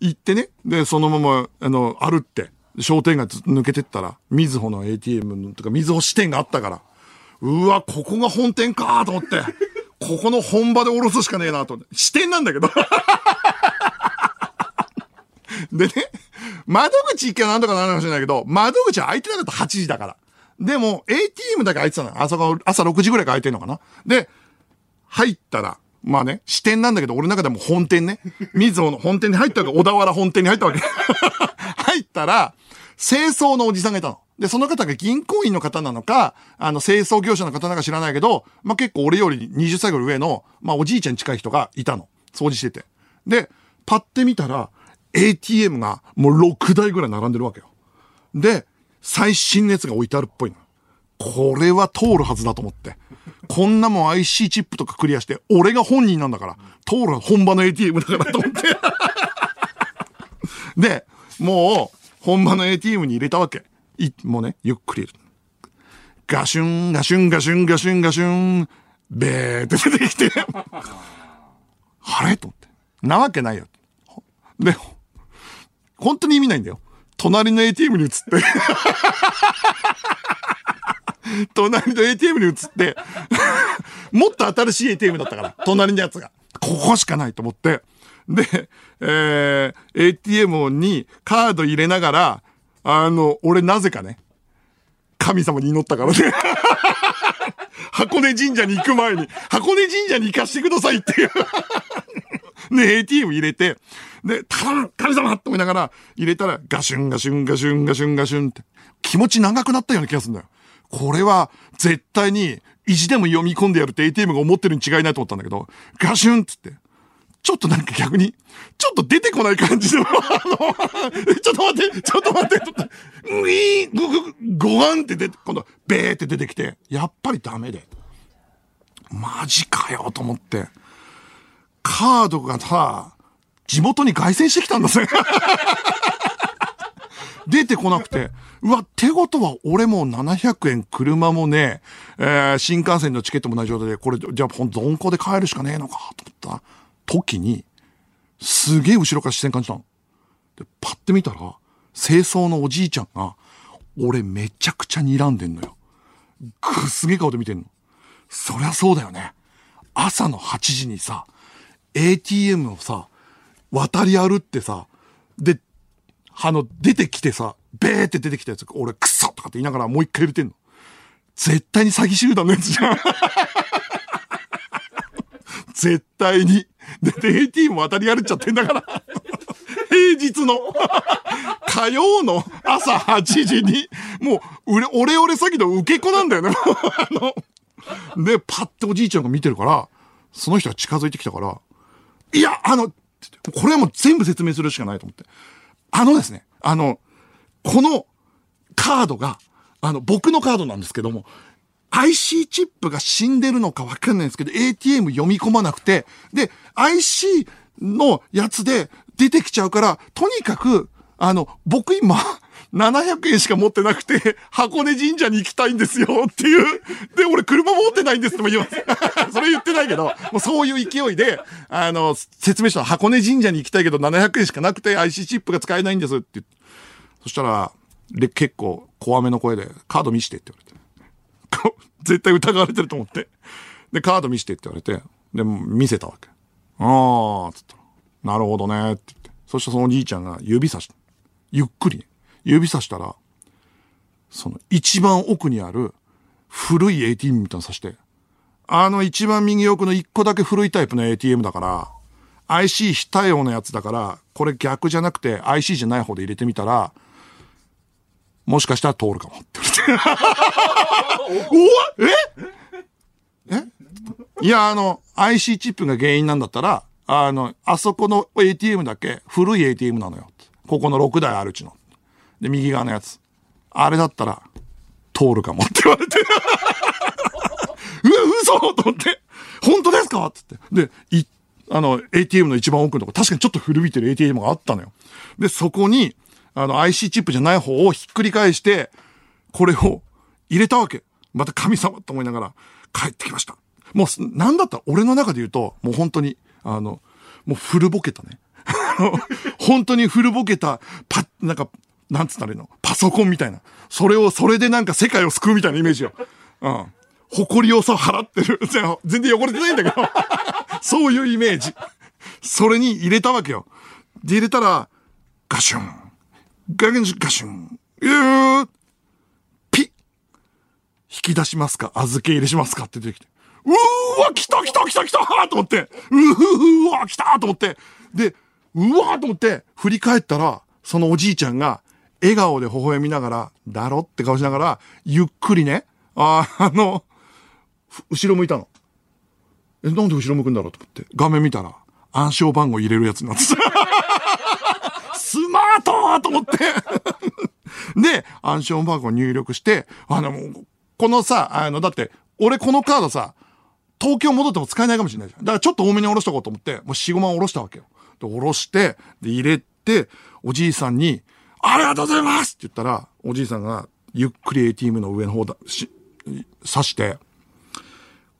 行ってね、で、そのまま、あの、歩って、商店街抜けてったら、みずほの ATM とか、みずほ支店があったから、うわ、ここが本店かと思って、ここの本場で下ろすしかねえなと思って。支店なんだけど。でね、窓口行けばなんとかなるかもしれないけど、窓口は開いてなかった8時だから。でも、ATM だけ開いてたの朝朝6時ぐらいから開いてんのかなで、入ったら、まあね、支店なんだけど、俺の中でも本店ね。みずほの本店に入ったわけ。小田原本店に入ったわけ。入ったら、清掃のおじさんがいたの。で、その方が銀行員の方なのか、あの、清掃業者の方なのか知らないけど、まあ、結構俺より20歳ぐらい上の、まあ、おじいちゃんに近い人がいたの。掃除してて。で、パッて見たら、ATM がもう6台ぐらい並んでるわけよ。で、最新のやつが置いてあるっぽいの。これは通るはずだと思って。こんなもん IC チップとかクリアして、俺が本人なんだから、通る本場の ATM だからと思って。で、もう、本場の ATM に入れたわけ。い、もうね、ゆっくり。ガシュン、ガシュン、ガシュン、ガシュン、ガシュン、べーって出てきて、あれ？と思って。なわけないよ。で、本当に意味ないんだよ。隣の ATM に移って 隣の ATM に移って もっと新しい ATM だったから、隣のやつが。ここしかないと思って。で、えー、ATM にカード入れながら、あの、俺なぜかね、神様に祈ったからね。箱根神社に行く前に、箱根神社に行かしてくださいっていうね、ATM 入れて、で、頼む神様と思いながら入れたら、ガシュンガシュンガシュンガシュンガシュンって、気持ち長くなったような気がするんだよ。これは、絶対に、意地でも読み込んでやるって ATM が思ってるに違いないと思ったんだけど、ガシュンっつって、ちょっとなんか逆に、ちょっと出てこない感じの、あの、ちょっと待って、ちょっと待って、ちょっと、ういー、ぐぐ、ごわんって出て、今度、べーって出てきて、やっぱりダメで。マジかよ、と思って。カードがさ、地元に凱旋してきたんだぜ。出てこなくて、うわ、ってことは俺も700円車もね、えー、新幹線のチケットもない状態で、これ、じゃあほんと鈍行で帰るしかねえのか、と思った時に、すげえ後ろから視線感じたの。で、パッて見たら、清掃のおじいちゃんが、俺めちゃくちゃ睨んでんのよ。ぐすげえ顔で見てんの。そりゃそうだよね。朝の8時にさ、ATM をさ、渡り歩ってさ、で、あの、出てきてさ、ベーって出てきたやつ、俺クソとかって言いながらもう一回入れてんの。絶対に詐欺集団のやつじゃん。絶対に。で、ATM 渡り歩っちゃってんだから。平日の、火曜の朝8時に、もう、俺、俺俺詐欺の受け子なんだよね。あの、で、パッておじいちゃんが見てるから、その人が近づいてきたから、いや、あの、これはもう全部説明するしかないと思って。あのですね、あの、このカードが、あの、僕のカードなんですけども、IC チップが死んでるのかわかんないんですけど、ATM 読み込まなくて、で、IC のやつで出てきちゃうから、とにかく、あの、僕今、700円しか持ってなくて、箱根神社に行きたいんですよっていう。で、俺車持ってないんですっても言います。それ言ってないけど、もうそういう勢いで、あの、説明した箱根神社に行きたいけど700円しかなくて IC チップが使えないんですってって。そしたら、で、結構、怖めの声で、カード見してって言われて。絶対疑われてると思って。で、カード見してって言われて、で、見せたわけ。あー、つったら、なるほどね、って言って。そしてそのおじいちゃんが指さした。ゆっくり、ね指さしたら、その一番奥にある古い ATM みたいなのさして、あの一番右奥の一個だけ古いタイプの ATM だから、IC 非対応のやつだから、これ逆じゃなくて IC じゃない方で入れてみたら、もしかしたら通るかもって言われて。おえ？え？いや、あの、IC チップが原因なんだったら、あの、あそこの ATM だけ古い ATM なのよ。ここの6台あるうちの。で、右側のやつ。あれだったら、通るかもって言われて。う、嘘と思って。本当ですか？つって。で、い、あの、ATM の一番奥のとこ、確かにちょっと古びてる ATM があったのよ。で、そこに、あの、IC チップじゃない方をひっくり返して、これを入れたわけ。また神様と思いながら、帰ってきました。もう、なんだったら俺の中で言うと、もう本当に、あの、もう古ぼけたね。本当に古ぼけた、パなんか、なんつったらいいの？パソコンみたいな。それを、それでなんか世界を救うみたいなイメージよ。うん。誇りをさ、払ってる。全然汚れてないんだけど。そういうイメージ。それに入れたわけよ。で、入れたら、ガシュン。ガシュ、ガシュン。うーピッ。引き出しますか？預け入れしますか？って出てきて。うーわ、来た来た来た来たと思って。うーわ、来たと思って。で、うわと思って、振り返ったら、そのおじいちゃんが、笑顔で微笑みながら、だろって顔しながら、ゆっくりね、ああの、後ろ向いたの。え、なんで後ろ向くんだろうと思って、画面見たら、暗証番号入れるやつになってた。スマーと思って で、暗証番号入力して、あの、このさ、あの、だって、俺このカードさ、東京戻っても使えないかもしれないじゃん。だからちょっと多めに下ろしとこうと思って、もう4、5万下ろしたわけよ。で、下ろして、で、入れて、おじいさんに、ありがとうございますって言ったら、おじいさんが、ゆっくり ATM の上の方だ、し、刺して、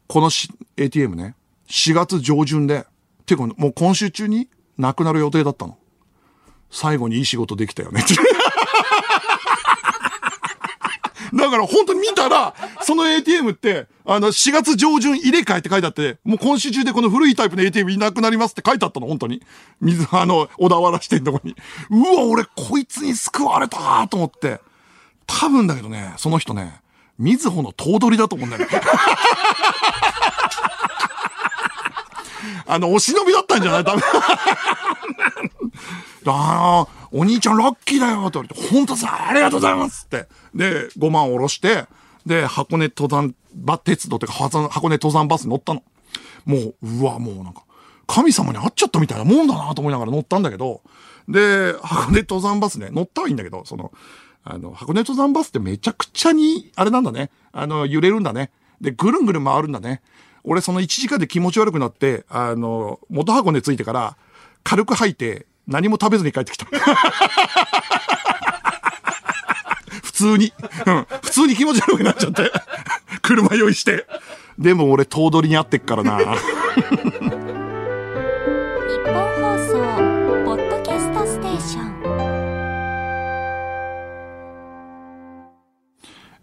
このし ATM ね、4月上旬で、ていうか、もう今週中になくなる予定だったの。最後にいい仕事できたよね。だから本当に見たら、その ATM って、あの、4月上旬入れ替えって書いてあって、もう今週中でこの古いタイプの ATM いなくなりますって書いてあったの、本当に。水、あの、小田原支店のとこに。うわ、俺こいつに救われたと思って。多分だけどね、その人ね、みずほの頭取だと思うんだよ。あの、お忍びだったんじゃない？多分。ああ、お兄ちゃんラッキーだよって言われて、本当さ、ありがとうございますって。で、5万下ろして、で、箱根登山、バ鉄道ってか、箱根登山バス乗ったの。もう、うわ、もうなんか、神様に会っちゃったみたいなもんだなと思いながら乗ったんだけど、で、箱根登山バスね、乗ったはいいんだけど、その、あの、箱根登山バスってめちゃくちゃに、あれなんだね。あの、揺れるんだね。で、ぐるんぐるん回るんだね。俺その1時間で気持ち悪くなって、あの、元箱根ついてから、軽く吐いて、何も食べずに帰ってきた。普通に、うん、普通に気持ち悪くなっちゃって。車用意して。でも俺、頭取に会ってっからな。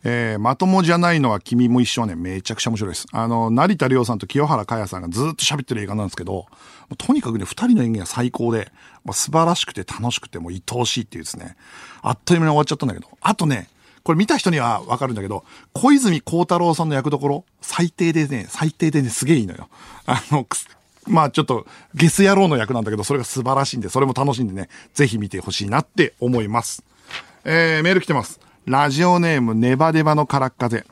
えー、まともじゃないのは君も一緒ね。めちゃくちゃ面白いです。あの、成田凌さんと清原果耶さんがずっと喋ってる映画なんですけど、とにかくね、二人の演技が最高で、もう素晴らしくて楽しくて、もう愛おしいっていうですね、あっという間に終わっちゃったんだけど、あとね、これ見た人にはわかるんだけど、小泉孝太郎さんの役どころ、最低でね、最低でね、すげえいいのよ。あの、まあちょっと、ゲス野郎の役なんだけど、それが素晴らしいんで、それも楽しんでね、ぜひ見てほしいなって思います。えー、メール来てます。ラジオネームネバネバのからっ風。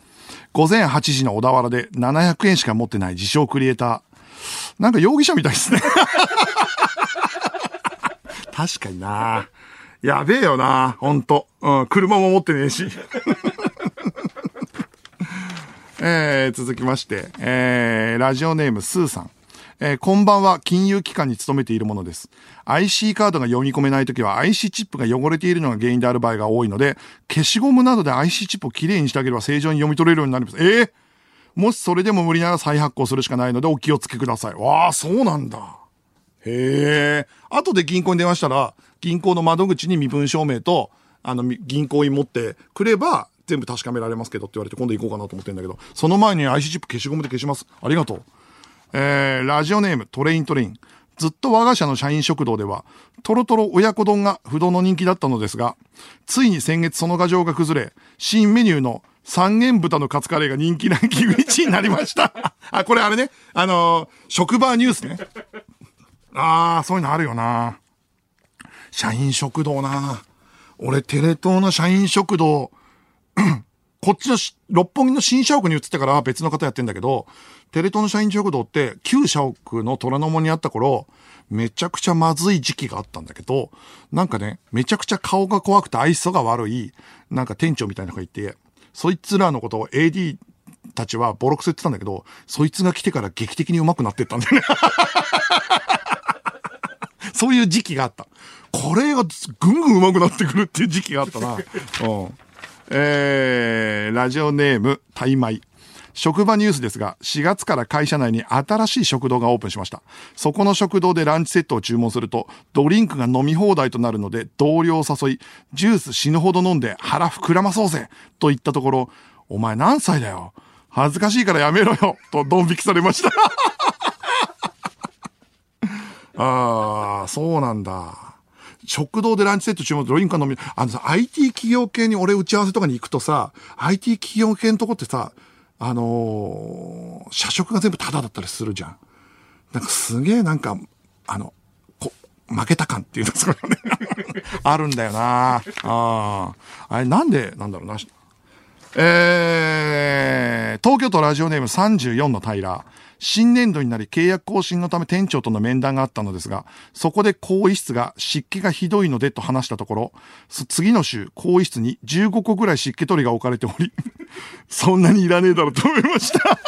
午前8時の小田原で700円しか持ってない自称クリエイター。なんか容疑者みたいですね。確かになやべえよなほんと。うん、車も持ってねえし。えー、続きまして、えー、ラジオネームスーさん。えー、こんばんは、金融機関に勤めているものです。IC カードが読み込めないときは IC チップが汚れているのが原因である場合が多いので、消しゴムなどで IC チップをきれいにしてあげれば正常に読み取れるようになります。えー、もしそれでも無理なら再発行するしかないのでお気をつけください。わあ、そうなんだ。へえ。後で銀行に電話したら、銀行の窓口に身分証明と、あの、銀行員持ってくれば、全部確かめられますけどって言われて今度行こうかなと思ってんだけど、その前に IC チップ消しゴムで消します。ありがとう。えー、ラジオネームトレイントレイン。ずっと我が社の社員食堂では、トロトロ親子丼が不動の人気だったのですが、ついに先月その牙城が崩れ、新メニューの三元豚のカツカレーが人気ランキング1位になりました。あ、これあれね、あのー、職場ニュースね。あー、そういうのあるよな。社員食堂な。俺、テレ東の社員食堂、こっちの六本木の新社屋に移ってから別の方やってんだけど、テレ東の社員食堂って旧社屋の虎ノ門にあった頃、めちゃくちゃまずい時期があったんだけど、なんかね、めちゃくちゃ顔が怖くて愛想が悪い、なんか店長みたいなのがいて、そいつらのことを AD たちはボロクソ言ってたんだけど、そいつが来てから劇的に上手くなってったんだよね。そういう時期があった。これがぐんぐん上手くなってくるっていう時期があったな。うん。えー、ラジオネーム、タイマイ。職場ニュースですが、4月から会社内に新しい食堂がオープンしました。そこの食堂でランチセットを注文すると、ドリンクが飲み放題となるので、同僚を誘い、ジュース死ぬほど飲んで腹膨らまそうぜと言ったところ、お前何歳だよ恥ずかしいからやめろよとドン引きされました。ああ、そうなんだ。食堂でランチセット注文ドリンク飲み、あのさ、IT 企業系に俺打ち合わせとかに行くとさ、IT 企業系のとこってさ、あのー、社食が全部タダだったりするじゃん。なんかすげえなんか、あの、こ、負けた感っていうのがね あるんだよなあ。あれなんで、なんだろうな。えー、東京都ラジオネーム34の平。新年度になり契約更新のため店長との面談があったのですが、そこで更衣室が湿気がひどいのでと話したところ、次の週、更衣室に15個ぐらい湿気取りが置かれており、そんなにいらねえだろうと思いました。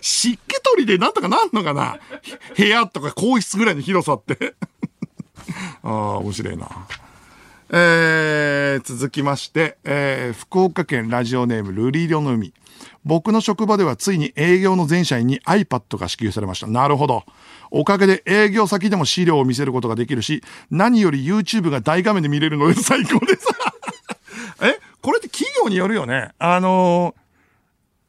湿気取りでなんとかなんのかな？部屋とか更衣室ぐらいの広さって。ああ、面白いな。えー、続きまして、えー、福岡県ラジオネームルリリョの海。僕の職場ではついに営業の全社員に iPad が支給されました。なるほど。おかげで営業先でも資料を見せることができるし、何より YouTube が大画面で見れるので 最高です。え？これって企業によるよね。あの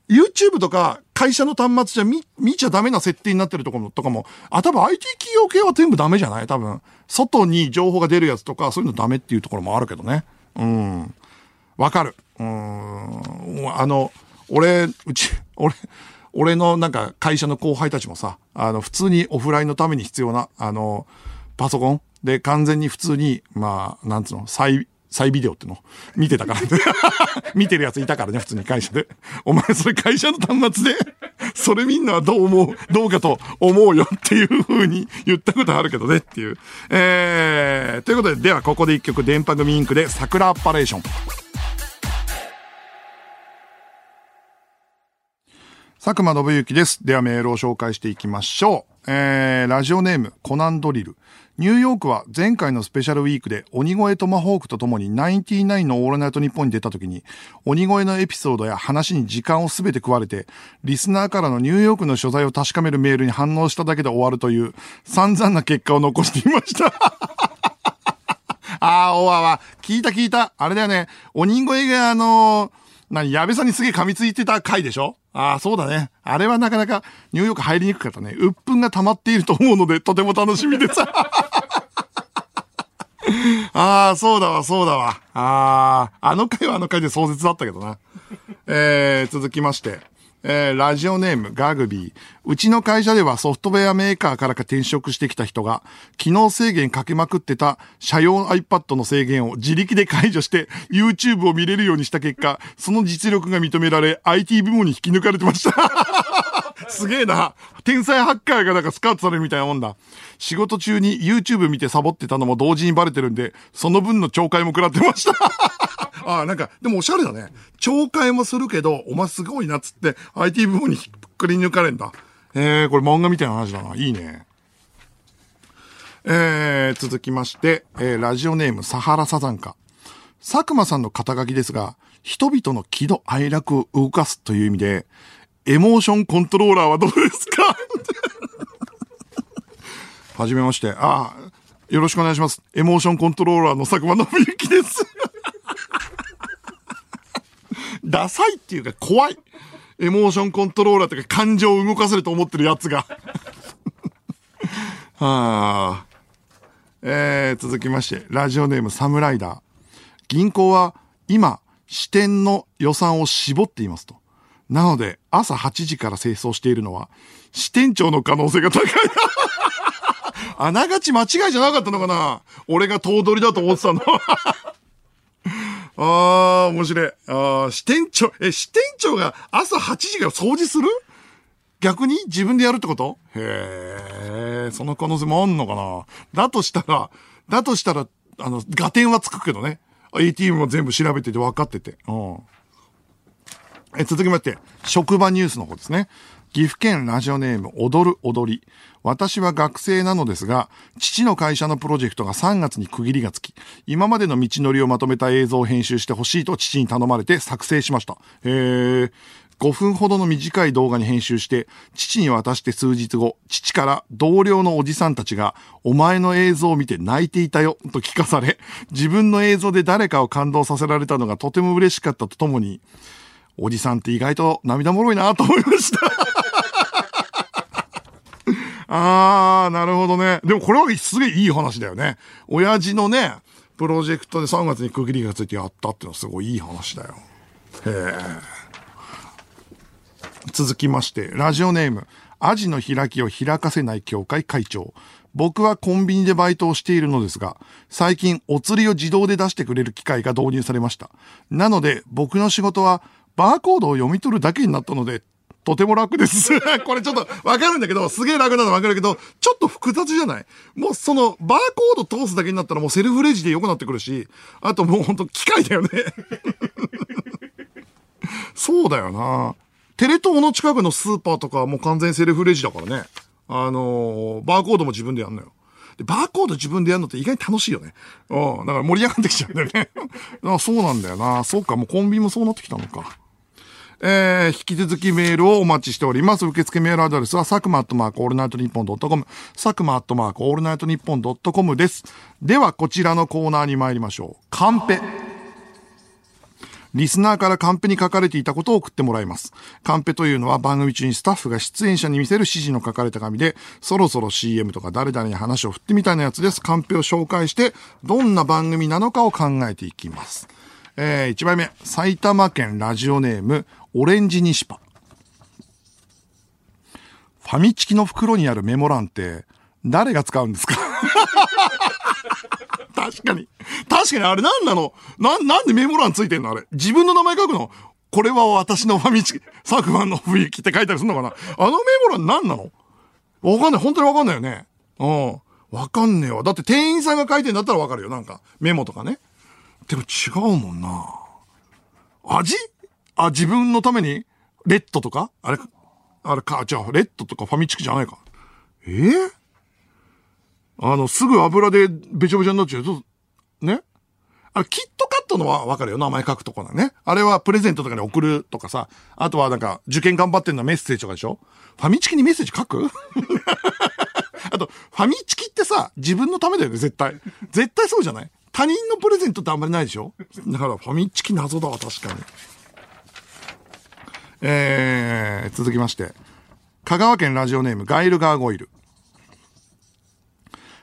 ー、YouTube とか会社の端末じゃ見、見ちゃダメな設定になってるところとかも、あ、多分 IT 企業系は全部ダメじゃない？多分。外に情報が出るやつとか、そういうのダメっていうところもあるけどね。うん。わかる。うん。あの、俺、うち、俺、俺のなんか会社の後輩たちもさ、あの、普通にオフラインのために必要な、あの、パソコンで完全に普通に、まあ、なんつうの、再、再ビデオっての？見てたから、ね 見てるやついたからね、普通に会社で。お前それ会社の端末で、それみんなはどう思う、どうかと思うよっていう風に言ったことあるけどねっていう。えー、ということで、ではここで一曲、電波組インクで桜アッパレーション。佐久間信之です。ではメールを紹介していきましょう。えー、ラジオネーム、コナンドリル。ニューヨークは前回のスペシャルウィークで鬼越トマホークと共にナインティナインのオールナイトニッポンに出た時に鬼越のエピソードや話に時間をすべて食われてリスナーからのニューヨークの所在を確かめるメールに反応しただけで終わるという散々な結果を残していましたあー、おわわ。聞いた聞いた。あれだよね。鬼越があのー、何、矢部さんにすげえ噛みついてた回でしょ？ああ、そうだね。あれはなかなかニューヨーク入りにくかったね。鬱憤が溜まっていると思うので、とても楽しみです。ああ、そうだわ、そうだわ。ああ、あの回はあの回で壮絶だったけどな。えー、続きまして。えー、ラジオネーム、ガグビー。うちの会社ではソフトウェアメーカーからか転職してきた人が、機能制限かけまくってた社用 iPad の制限を自力で解除して、YouTube を見れるようにした結果、その実力が認められ、IT 部門に引き抜かれてました。すげえな。天才ハッカーがなんかスカウトされるみたいなもんだ。仕事中に YouTube 見てサボってたのも同時にバレてるんで、その分の懲戒も食らってました。ああ、なんか、でもおしゃれだね。懲戒もするけど、お前すごいなっつって、IT 部門にひっくり抜かれんだ。えー、これ漫画みたいな話だな。いいね。えー、続きまして、えー、ラジオネーム、サハラサザンカ。佐久間さんの肩書きですが、人々の喜怒哀楽を動かすという意味で、エモーションコントローラーはどうですか？はじめまして。ああ、よろしくお願いします。エモーションコントローラーの佐久間信之です。ダサいっていうか怖い。エモーションコントローラーとか感情を動かせると思ってるやつが。はあ。えー、続きまして、ラジオネームサムライダー。銀行は今、支店の予算を絞っていますと。なので、朝8時から清掃しているのは、支店長の可能性が高い。あながち間違いじゃなかったのかな俺が頭取だと思ってたの。ああ、面白い。ああ、支店長、え、支店長が朝8時から掃除する？逆に自分でやるってこと？へえ、その可能性もあんのかな？だとしたら、だとしたら、あの、合点はつくけどね。ATM も全部調べてて分かってて。うん。え続きまして、職場ニュースの方ですね。岐阜県ラジオネーム踊る踊り。私は学生なのですが、父の会社のプロジェクトが3月に区切りがつき、今までの道のりをまとめた映像を編集してほしいと父に頼まれて作成しました。へー。5分ほどの短い動画に編集して、父に渡して数日後、父から同僚のおじさんたちが、お前の映像を見て泣いていたよ、と聞かされ、自分の映像で誰かを感動させられたのがとても嬉しかったとともに、おじさんって意外と涙もろいなと思いました。あー、なるほどね。でもこれはすげえいい話だよね。親父のね、プロジェクトで3月に区切りがついてやったっていうのはすごいいい話だよ。へえ。続きまして、ラジオネーム、アジの開きを開かせない協会会長。僕はコンビニでバイトをしているのですが、最近お釣りを自動で出してくれる機械が導入されました。なので、僕の仕事はバーコードを読み取るだけになったので、とても楽です。これちょっとわかるんだけど、すげえ楽なのわかるけど、ちょっと複雑じゃない？もうその、バーコード通すだけになったらもうセルフレジで良くなってくるし、あともうほんと機械だよね。そうだよな。テレ東の近くのスーパーとかはもう完全セルフレジだからね。あのー、バーコードも自分でやんのよ。で、バーコード自分でやるのって意外に楽しいよね。うん。だから盛り上がってきちゃうんだよね。あそうなんだよな。そうか、もうコンビニもそうなってきたのか。えー、引き続きメールをお待ちしております。受付メールアドレスは、佐久間アットマークオールナイトニッポンドットコム、佐久間アットマークオールナイトニッポンドットコムです。では、こちらのコーナーに参りましょう。カンペ。リスナーからカンペに書かれていたことを送ってもらいます。カンペというのは番組中にスタッフが出演者に見せる指示の書かれた紙で、そろそろ CM とか誰々に話を振ってみたいなやつです。カンペを紹介して、どんな番組なのかを考えていきます。えー、1枚目。埼玉県ラジオネーム、オレンジニシパ。ファミチキの袋にあるメモ欄って、誰が使うんですか？確かに。確かにあれ何なの？な、なんでメモ欄ついてんのあれ？自分の名前書くの？これは私のファミチキ、佐久間の雰囲気って書いたりするのかな？あのメモ欄何なの？わかんない。本当にわかんないよね。うん。わかんねえわ。だって店員さんが書いてんだったらわかるよ。なんか、メモとかね。でも違うもんな。味？あ、自分のために？レッドとか？あれあれか、じゃあ、レッドとかファミチキじゃないか。え？ーあの、すぐ油でべちょべちょになっちゃうと、ね？あ、キットカットのはわかるよ。名前書くとこだね。あれはプレゼントとかに送るとかさ。あとはなんか、受験頑張ってんのメッセージとかでしょ？ファミチキにメッセージ書く？あと、ファミチキってさ、自分のためだよね、絶対。絶対そうじゃない？他人のプレゼントってあんまりないでしょ？だから、ファミチキ謎だわ、確かに。えー、続きまして。香川県ラジオネーム、ガイルガーゴイル。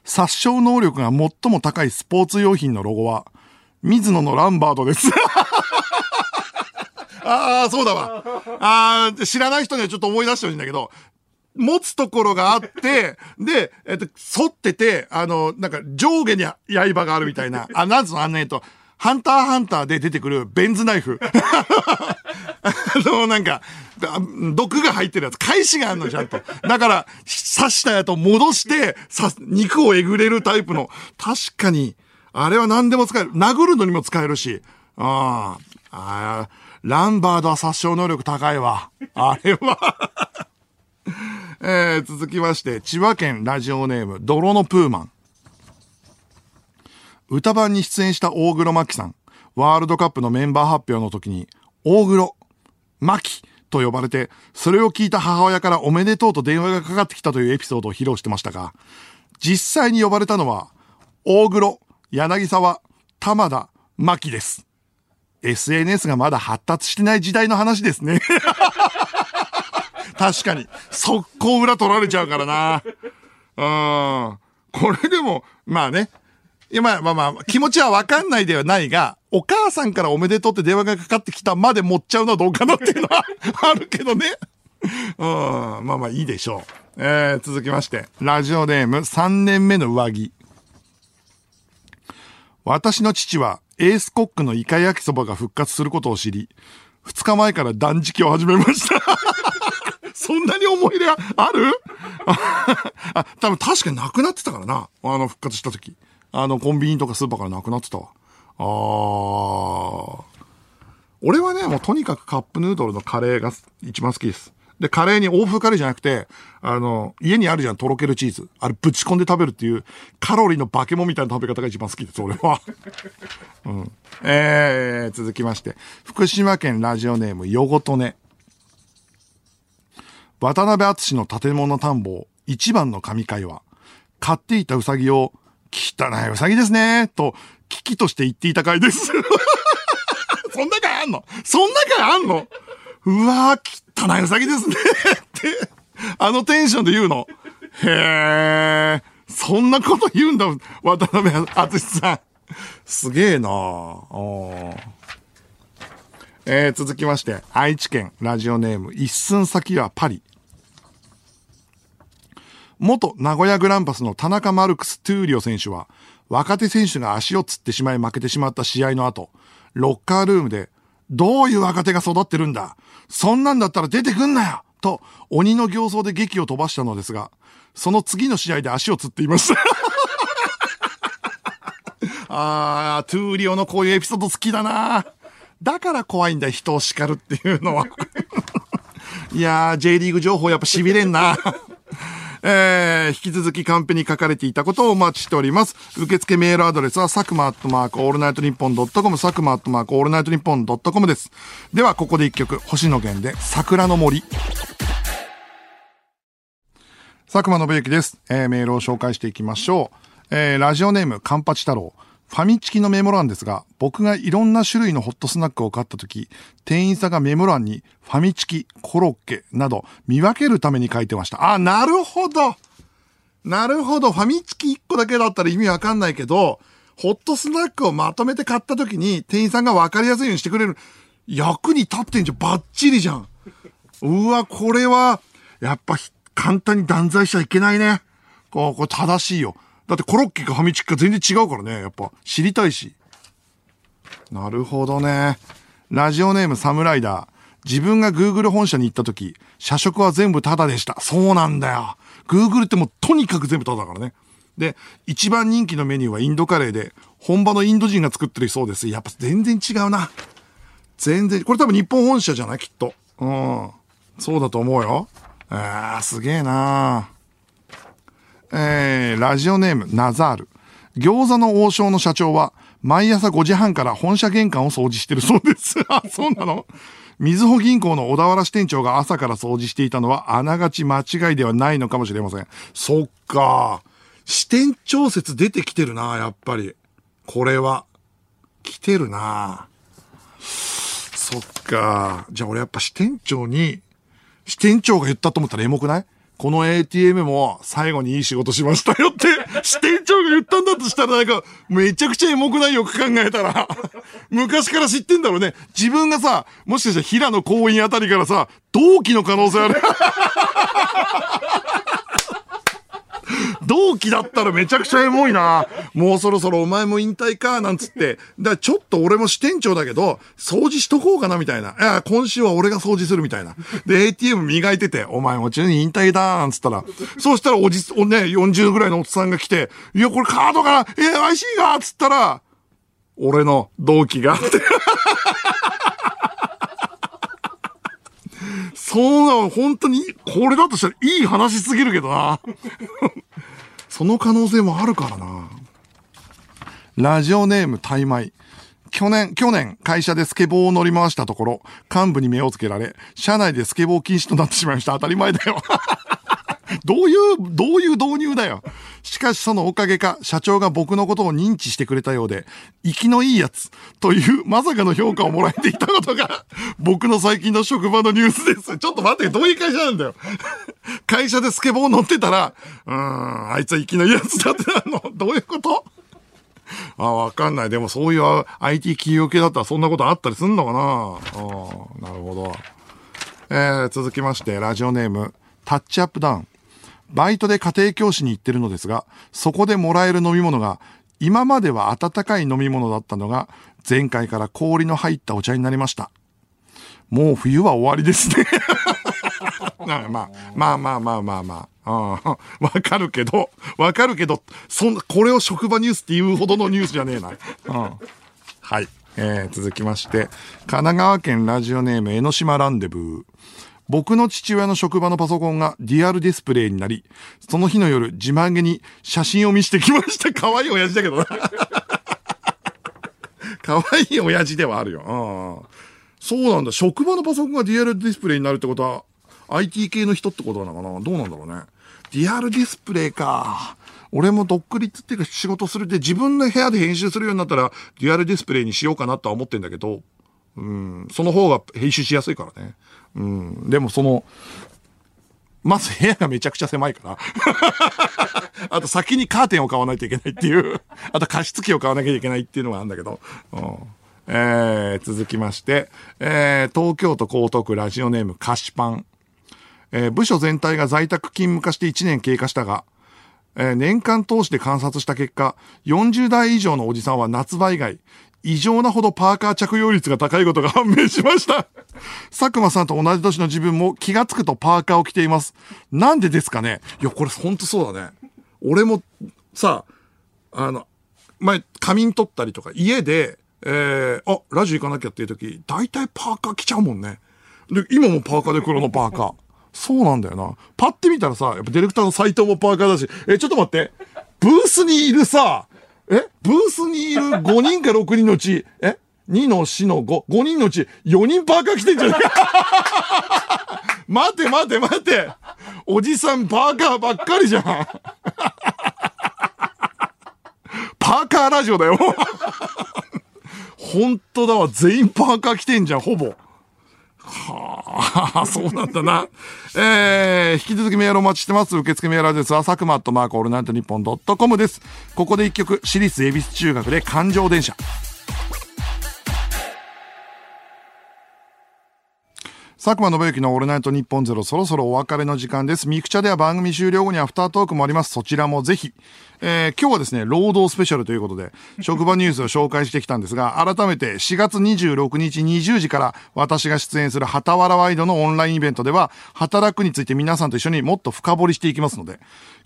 殺傷能力が最も高いスポーツ用品のロゴは、水野のランバードです。ああ、そうだわ。ああ、知らない人にはちょっと思い出してほしいんだけど、持つところがあって、で、えっと、反ってて、あの、なんか上下に刃があるみたいな、あ、なんつうの、あんねえと、ハンターハンターで出てくるベンズナイフ。あの、なんか、毒が入ってるやつ、返しがあるの、ちゃんと。だから、刺したやつ戻して、さ、肉をえぐれるタイプの。確かに、あれは何でも使える。殴るのにも使えるし。ああ、ああ、ランバードは殺傷能力高いわ。あれは。えー、続きまして、千葉県ラジオネーム、泥のプーマン。歌番に出演した大黒摩季さん。ワールドカップのメンバー発表の時に、大黒、摩季と呼ばれて、それを聞いた母親からおめでとうと電話がかかってきたというエピソードを披露してましたが、実際に呼ばれたのは、大黒、柳沢、玉田、牧です。SNS がまだ発達してない時代の話ですね。確かに。速攻裏取られちゃうからな。うん。これでも、まあね。いや、まあまあまあ、気持ちはわかんないではないが、お母さんからおめでとうって電話がかかってきたまで持っちゃうのはどうかなっていうのはあるけどね。うん。まあまあいいでしょう。えー、続きまして。ラジオネーム3年目の上着。私の父はエースコックのイカ焼きそばが復活することを知り、2日前から断食を始めました。そんなに思い入れある？あ、多分確かになくなってたからな。あの、復活した時。あの、コンビニとかスーパーからなくなってたわ。あー。俺はね、もうとにかくカップヌードルのカレーが一番好きです。で、カレーに欧風カレーじゃなくて、あの、家にあるじゃん、とろけるチーズ。あれぶち込んで食べるっていう、カロリーの化け物みたいな食べ方が一番好きです、俺は。うん。えー、続きまして、福島県ラジオネーム、よごとね。渡辺敦の建物探訪、一番の神会は、飼っていたウサギを、汚いウサギですね、と、危機として言っていた回です。そんな回あんの？そんな回あんの？うわー、汚いウサギですねって、あのテンションで言うの？へー、そんなこと言うんだ、渡辺敦さん。すげえなおーえー、続きまして、愛知県ラジオネーム、一寸先はパリ。元名古屋グランパスの田中マルクス・トゥーリオ選手は、若手選手が足をつってしまい負けてしまった試合の後、ロッカールームで、どういう若手が育ってるんだそんなんだったら出てくんなよと、鬼の形相で檄を飛ばしたのですが、その次の試合で足をつっていました。あー、トゥーリオのこういうエピソード好きだなだから怖いんだ、人を叱るっていうのは。いやー、J リーグ情報やっぱ痺れんな。えー、引き続きカンペに書かれていたことをお待ちしております。受付メールアドレスは、佐久間アットマークオールナイトニッポンドットコム、佐久間アットマークオールナイトニッポンドットコムです。では、ここで一曲、星野源で、桜の森。佐久間宣行です。えー、メールを紹介していきましょう。えー、ラジオネーム、カンパチ太郎。ファミチキのメモ欄ですが、僕がいろんな種類のホットスナックを買ったとき、店員さんがメモ欄にファミチキ、コロッケなど見分けるために書いてました。あ、なるほどなるほど。ファミチキ1個だけだったら意味わかんないけど、ホットスナックをまとめて買ったときに店員さんがわかりやすいようにしてくれる。役に立ってんじゃん。バッチリじゃん。うわ、これは、やっぱ簡単に断罪しちゃいけないね。こう、これ正しいよ。だってコロッケかファミチキか全然違うからね。やっぱ知りたいし。なるほどね。ラジオネームサムライダー。自分が Google 本社に行った時、社食は全部タダでした。そうなんだよ。Google ってもうとにかく全部タダだからね。で、一番人気のメニューはインドカレーで、本場のインド人が作ってるそうです。やっぱ全然違うな。全然、これ多分日本本社じゃない？きっと。うん。そうだと思うよ。あー、すげえなえー、ラジオネーム、ナザール。餃子の王将の社長は、毎朝5時半から本社玄関を掃除してるそうです。あ、そうなの？みずほ銀行の小田原支店長が朝から掃除していたのは、あながち間違いではないのかもしれません。そっか。支店長説出てきてるな、やっぱり。これは。来てるな。そっか。じゃあ俺やっぱ支店長に、支店長が言ったと思ったらエモくない？この ATM も最後にいい仕事しましたよって、支店長が言ったんだとしたらなんか、めちゃくちゃエモくないよく考えたら。昔から知ってんだろうね。自分がさ、もしかしたら平野公園あたりからさ、同期の可能性ある。同期だったらめちゃくちゃエモいな。もうそろそろお前も引退か、なんつって。だからちょっと俺も支店長だけど、掃除しとこうかな、みたいな。いや、今週は俺が掃除するみたいな。で、ATM 磨いてて、お前もちろに引退だ、なんつったら。そうしたらおじ、おね、40ぐらいのおっさんが来て、いや、これカードが、えー、IC が、つったら、俺の同期が、って。そうなの、本当に、これだとしたらいい話すぎるけどな。その可能性もあるからな。ラジオネームタイマイ。去年、去年、会社でスケボーを乗り回したところ、幹部に目をつけられ、社内でスケボー禁止となってしまいました。当たり前だよ。どういう、どういう導入だよ。しかしそのおかげか、社長が僕のことを認知してくれたようで、生きのいいやつ、というまさかの評価をもらえていたことが、僕の最近の職場のニュースです。ちょっと待って、どういう会社なんだよ。会社でスケボー乗ってたら、うーん、あいつは生きのいいやつだってなの。どういうこと？あ、わかんない。でもそういう IT 企業系だったらそんなことあったりすんのかなあなるほど。えー、続きまして、ラジオネーム、タッチアップダウン。バイトで家庭教師に行ってるのですが、そこでもらえる飲み物が、今までは温かい飲み物だったのが、前回から氷の入ったお茶になりました。もう冬は終わりですね。まあまあ、まあまあまあまあまあ。うんわかるけど、わかるけど、そん、これを職場ニュースって言うほどのニュースじゃねえな。うん。はい。えー、続きまして、神奈川県ラジオネーム江ノ島ランデブー。僕の父親の職場のパソコンがディアルディスプレイになり、その日の夜、自慢げに写真を見せてきました。可愛い親父だけどな。可愛い親父ではあるよ。そうなんだ。職場のパソコンがディアルディスプレイになるってことは、IT 系の人ってことなのかな？どうなんだろうね。ディアルディスプレイか。俺も独立っていうか仕事するで自分の部屋で編集するようになったら、デュアルディスプレイにしようかなとは思ってんだけど、うん、その方が編集しやすいからね。うん、でもその、まず部屋がめちゃくちゃ狭いから。あと先にカーテンを買わないといけないっていう。あと加湿器を買わなきゃいけないっていうのがあるんだけど。うんえー、続きまして、えー、東京都江東区ラジオネーム菓子パン。えー、部署全体が在宅勤務化して1年経過したが、えー、年間通して観察した結果、40代以上のおじさんは夏場以外、異常なほどパーカー着用率が高いことが判明しました。佐久間さんと同じ年の自分も気がつくとパーカーを着ています。なんでですかね？いや、これほんとそうだね。俺も、さ、あの、前、仮眠取ったりとか、家で、えー、あ、ラジオ行かなきゃっていう時、大体パーカー着ちゃうもんね。で、今もパーカーで黒のパーカー。そうなんだよな。パッて見たらさ、やっぱディレクターの斎藤もパーカーだし、え、ちょっと待って。ブースにいるさ、え？ブースにいる5人か6人のうち、え ?2 の4の5、5人のうち4人パーカー着てんじゃないか？待て待て待て。おじさんパーカーばっかりじゃん。パーカーラジオだよ。本当だわ。全員パーカー着てんじゃん、ほぼ。はあ、そうなんだな。えー、引き続きメールお待ちしてます。受付メールアドレスは、佐久間アットマークオールナイトニッポンドットコムです。ここで一曲、私立恵比寿中学で感情電車。佐久間宣行のオールナイトニッポンゼロそろそろお別れの時間です。ミクチャでは番組終了後にアフタートークもあります。そちらもぜひ。えー、今日はですね、労働スペシャルということで、職場ニュースを紹介してきたんですが、改めて4月26日20時から私が出演するはたわらワイドのオンラインイベントでは、働くについて皆さんと一緒にもっと深掘りしていきますので、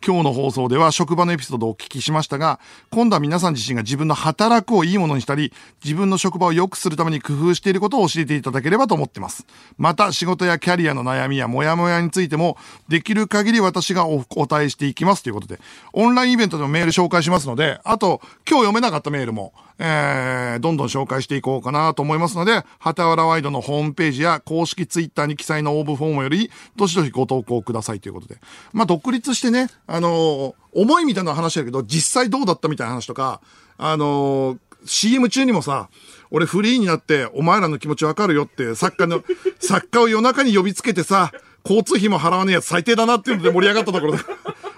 今日の放送では職場のエピソードをお聞きしましたが、今度は皆さん自身が自分の働くをいいものにしたり、自分の職場を良くするために工夫していることを教えていただければと思っています。また、仕事やキャリアの悩みやモヤモヤについても、できる限り私がお答えしていきますということで、オンラインイベントでもメール紹介しますので、あと、今日読めなかったメールも、えー、どんどん紹介していこうかなと思いますので、はたわらワイドのホームページや公式ツイッターに記載の応募フォームより、どしどしご投稿くださいということで。まあ、独立してね、あのー、思いみたいな話だけど、実際どうだったみたいな話とか、あのー、CM 中にもさ、俺フリーになって、お前らの気持ちわかるよって、作家の、作家を夜中に呼びつけてさ、交通費も払わねえやつ最低だなっていうので盛り上がったところで。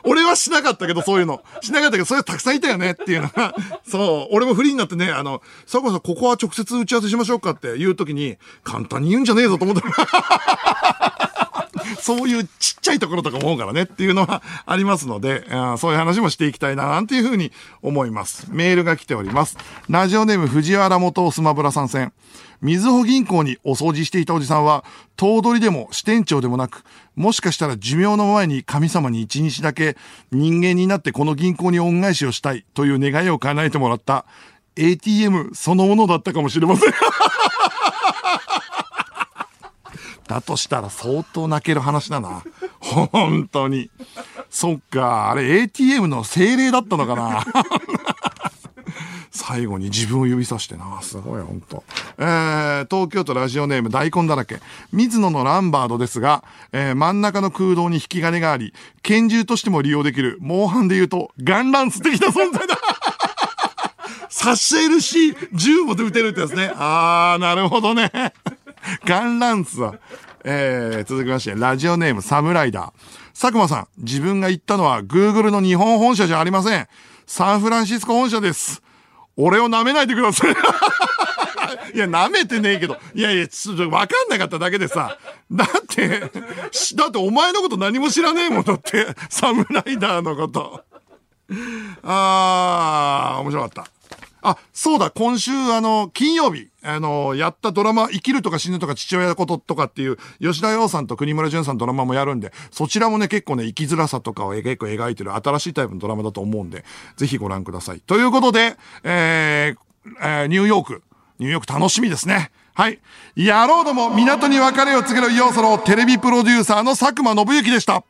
俺はしなかったけど、そういうの。しなかったけど、それたくさんいたよねっていうのが、そう、俺もフリーになってね、あの、佐久間さん、ここは直接打ち合わせしましょうかって言うときに、簡単に言うんじゃねえぞと思った。そういうちっちゃいところとか思うからねっていうのはありますので、そういう話もしていきたいななんていうふうに思います。メールが来ております。ラジオネーム藤原元スマブラ参戦。みずほ銀行にお掃除していたおじさんは、頭取でも支店長でもなく、もしかしたら寿命の前に神様に一日だけ人間になってこの銀行に恩返しをしたいという願いを叶えてもらった ATM そのものだったかもしれません だとしたら相当泣ける話だな。本当に。そっか、あれ ATM の精霊だったのかな最後に自分を指さしてな。すごい、ほんと。えー、東京都ラジオネーム大根だらけ。水野のランバードですが、えー、真ん中の空洞に引き金があり、拳銃としても利用できる、モンハンで言うと、ガンランス的な存在だ 刺しえるし、銃も撃てるってやつね。あー、なるほどね。ガンランスは。えー、続きまして、ラジオネームサムライダー。佐久間さん、自分が言ったのは Google の日本本社じゃありません。サンフランシスコ本社です。俺を舐めないでください。いや、舐めてねえけど。いやいや、ちょっとわかんなかっただけでさ。だって、だってお前のこと何も知らねえもんだって。サムライダーのこと。あー、面白かった。あ、そうだ、今週、あの、金曜日、あの、やったドラマ、生きるとか死ぬとか父親のこととかっていう、吉田洋さんと国村淳さんドラマもやるんで、そちらもね、結構ね、生きづらさとかを結構描いてる新しいタイプのドラマだと思うんで、ぜひご覧ください。ということで、えー、えー、ニューヨーク、ニューヨーク楽しみですね。はい。野郎ども、港に別れを告げる要素のテレビプロデューサーの佐久間信之でした。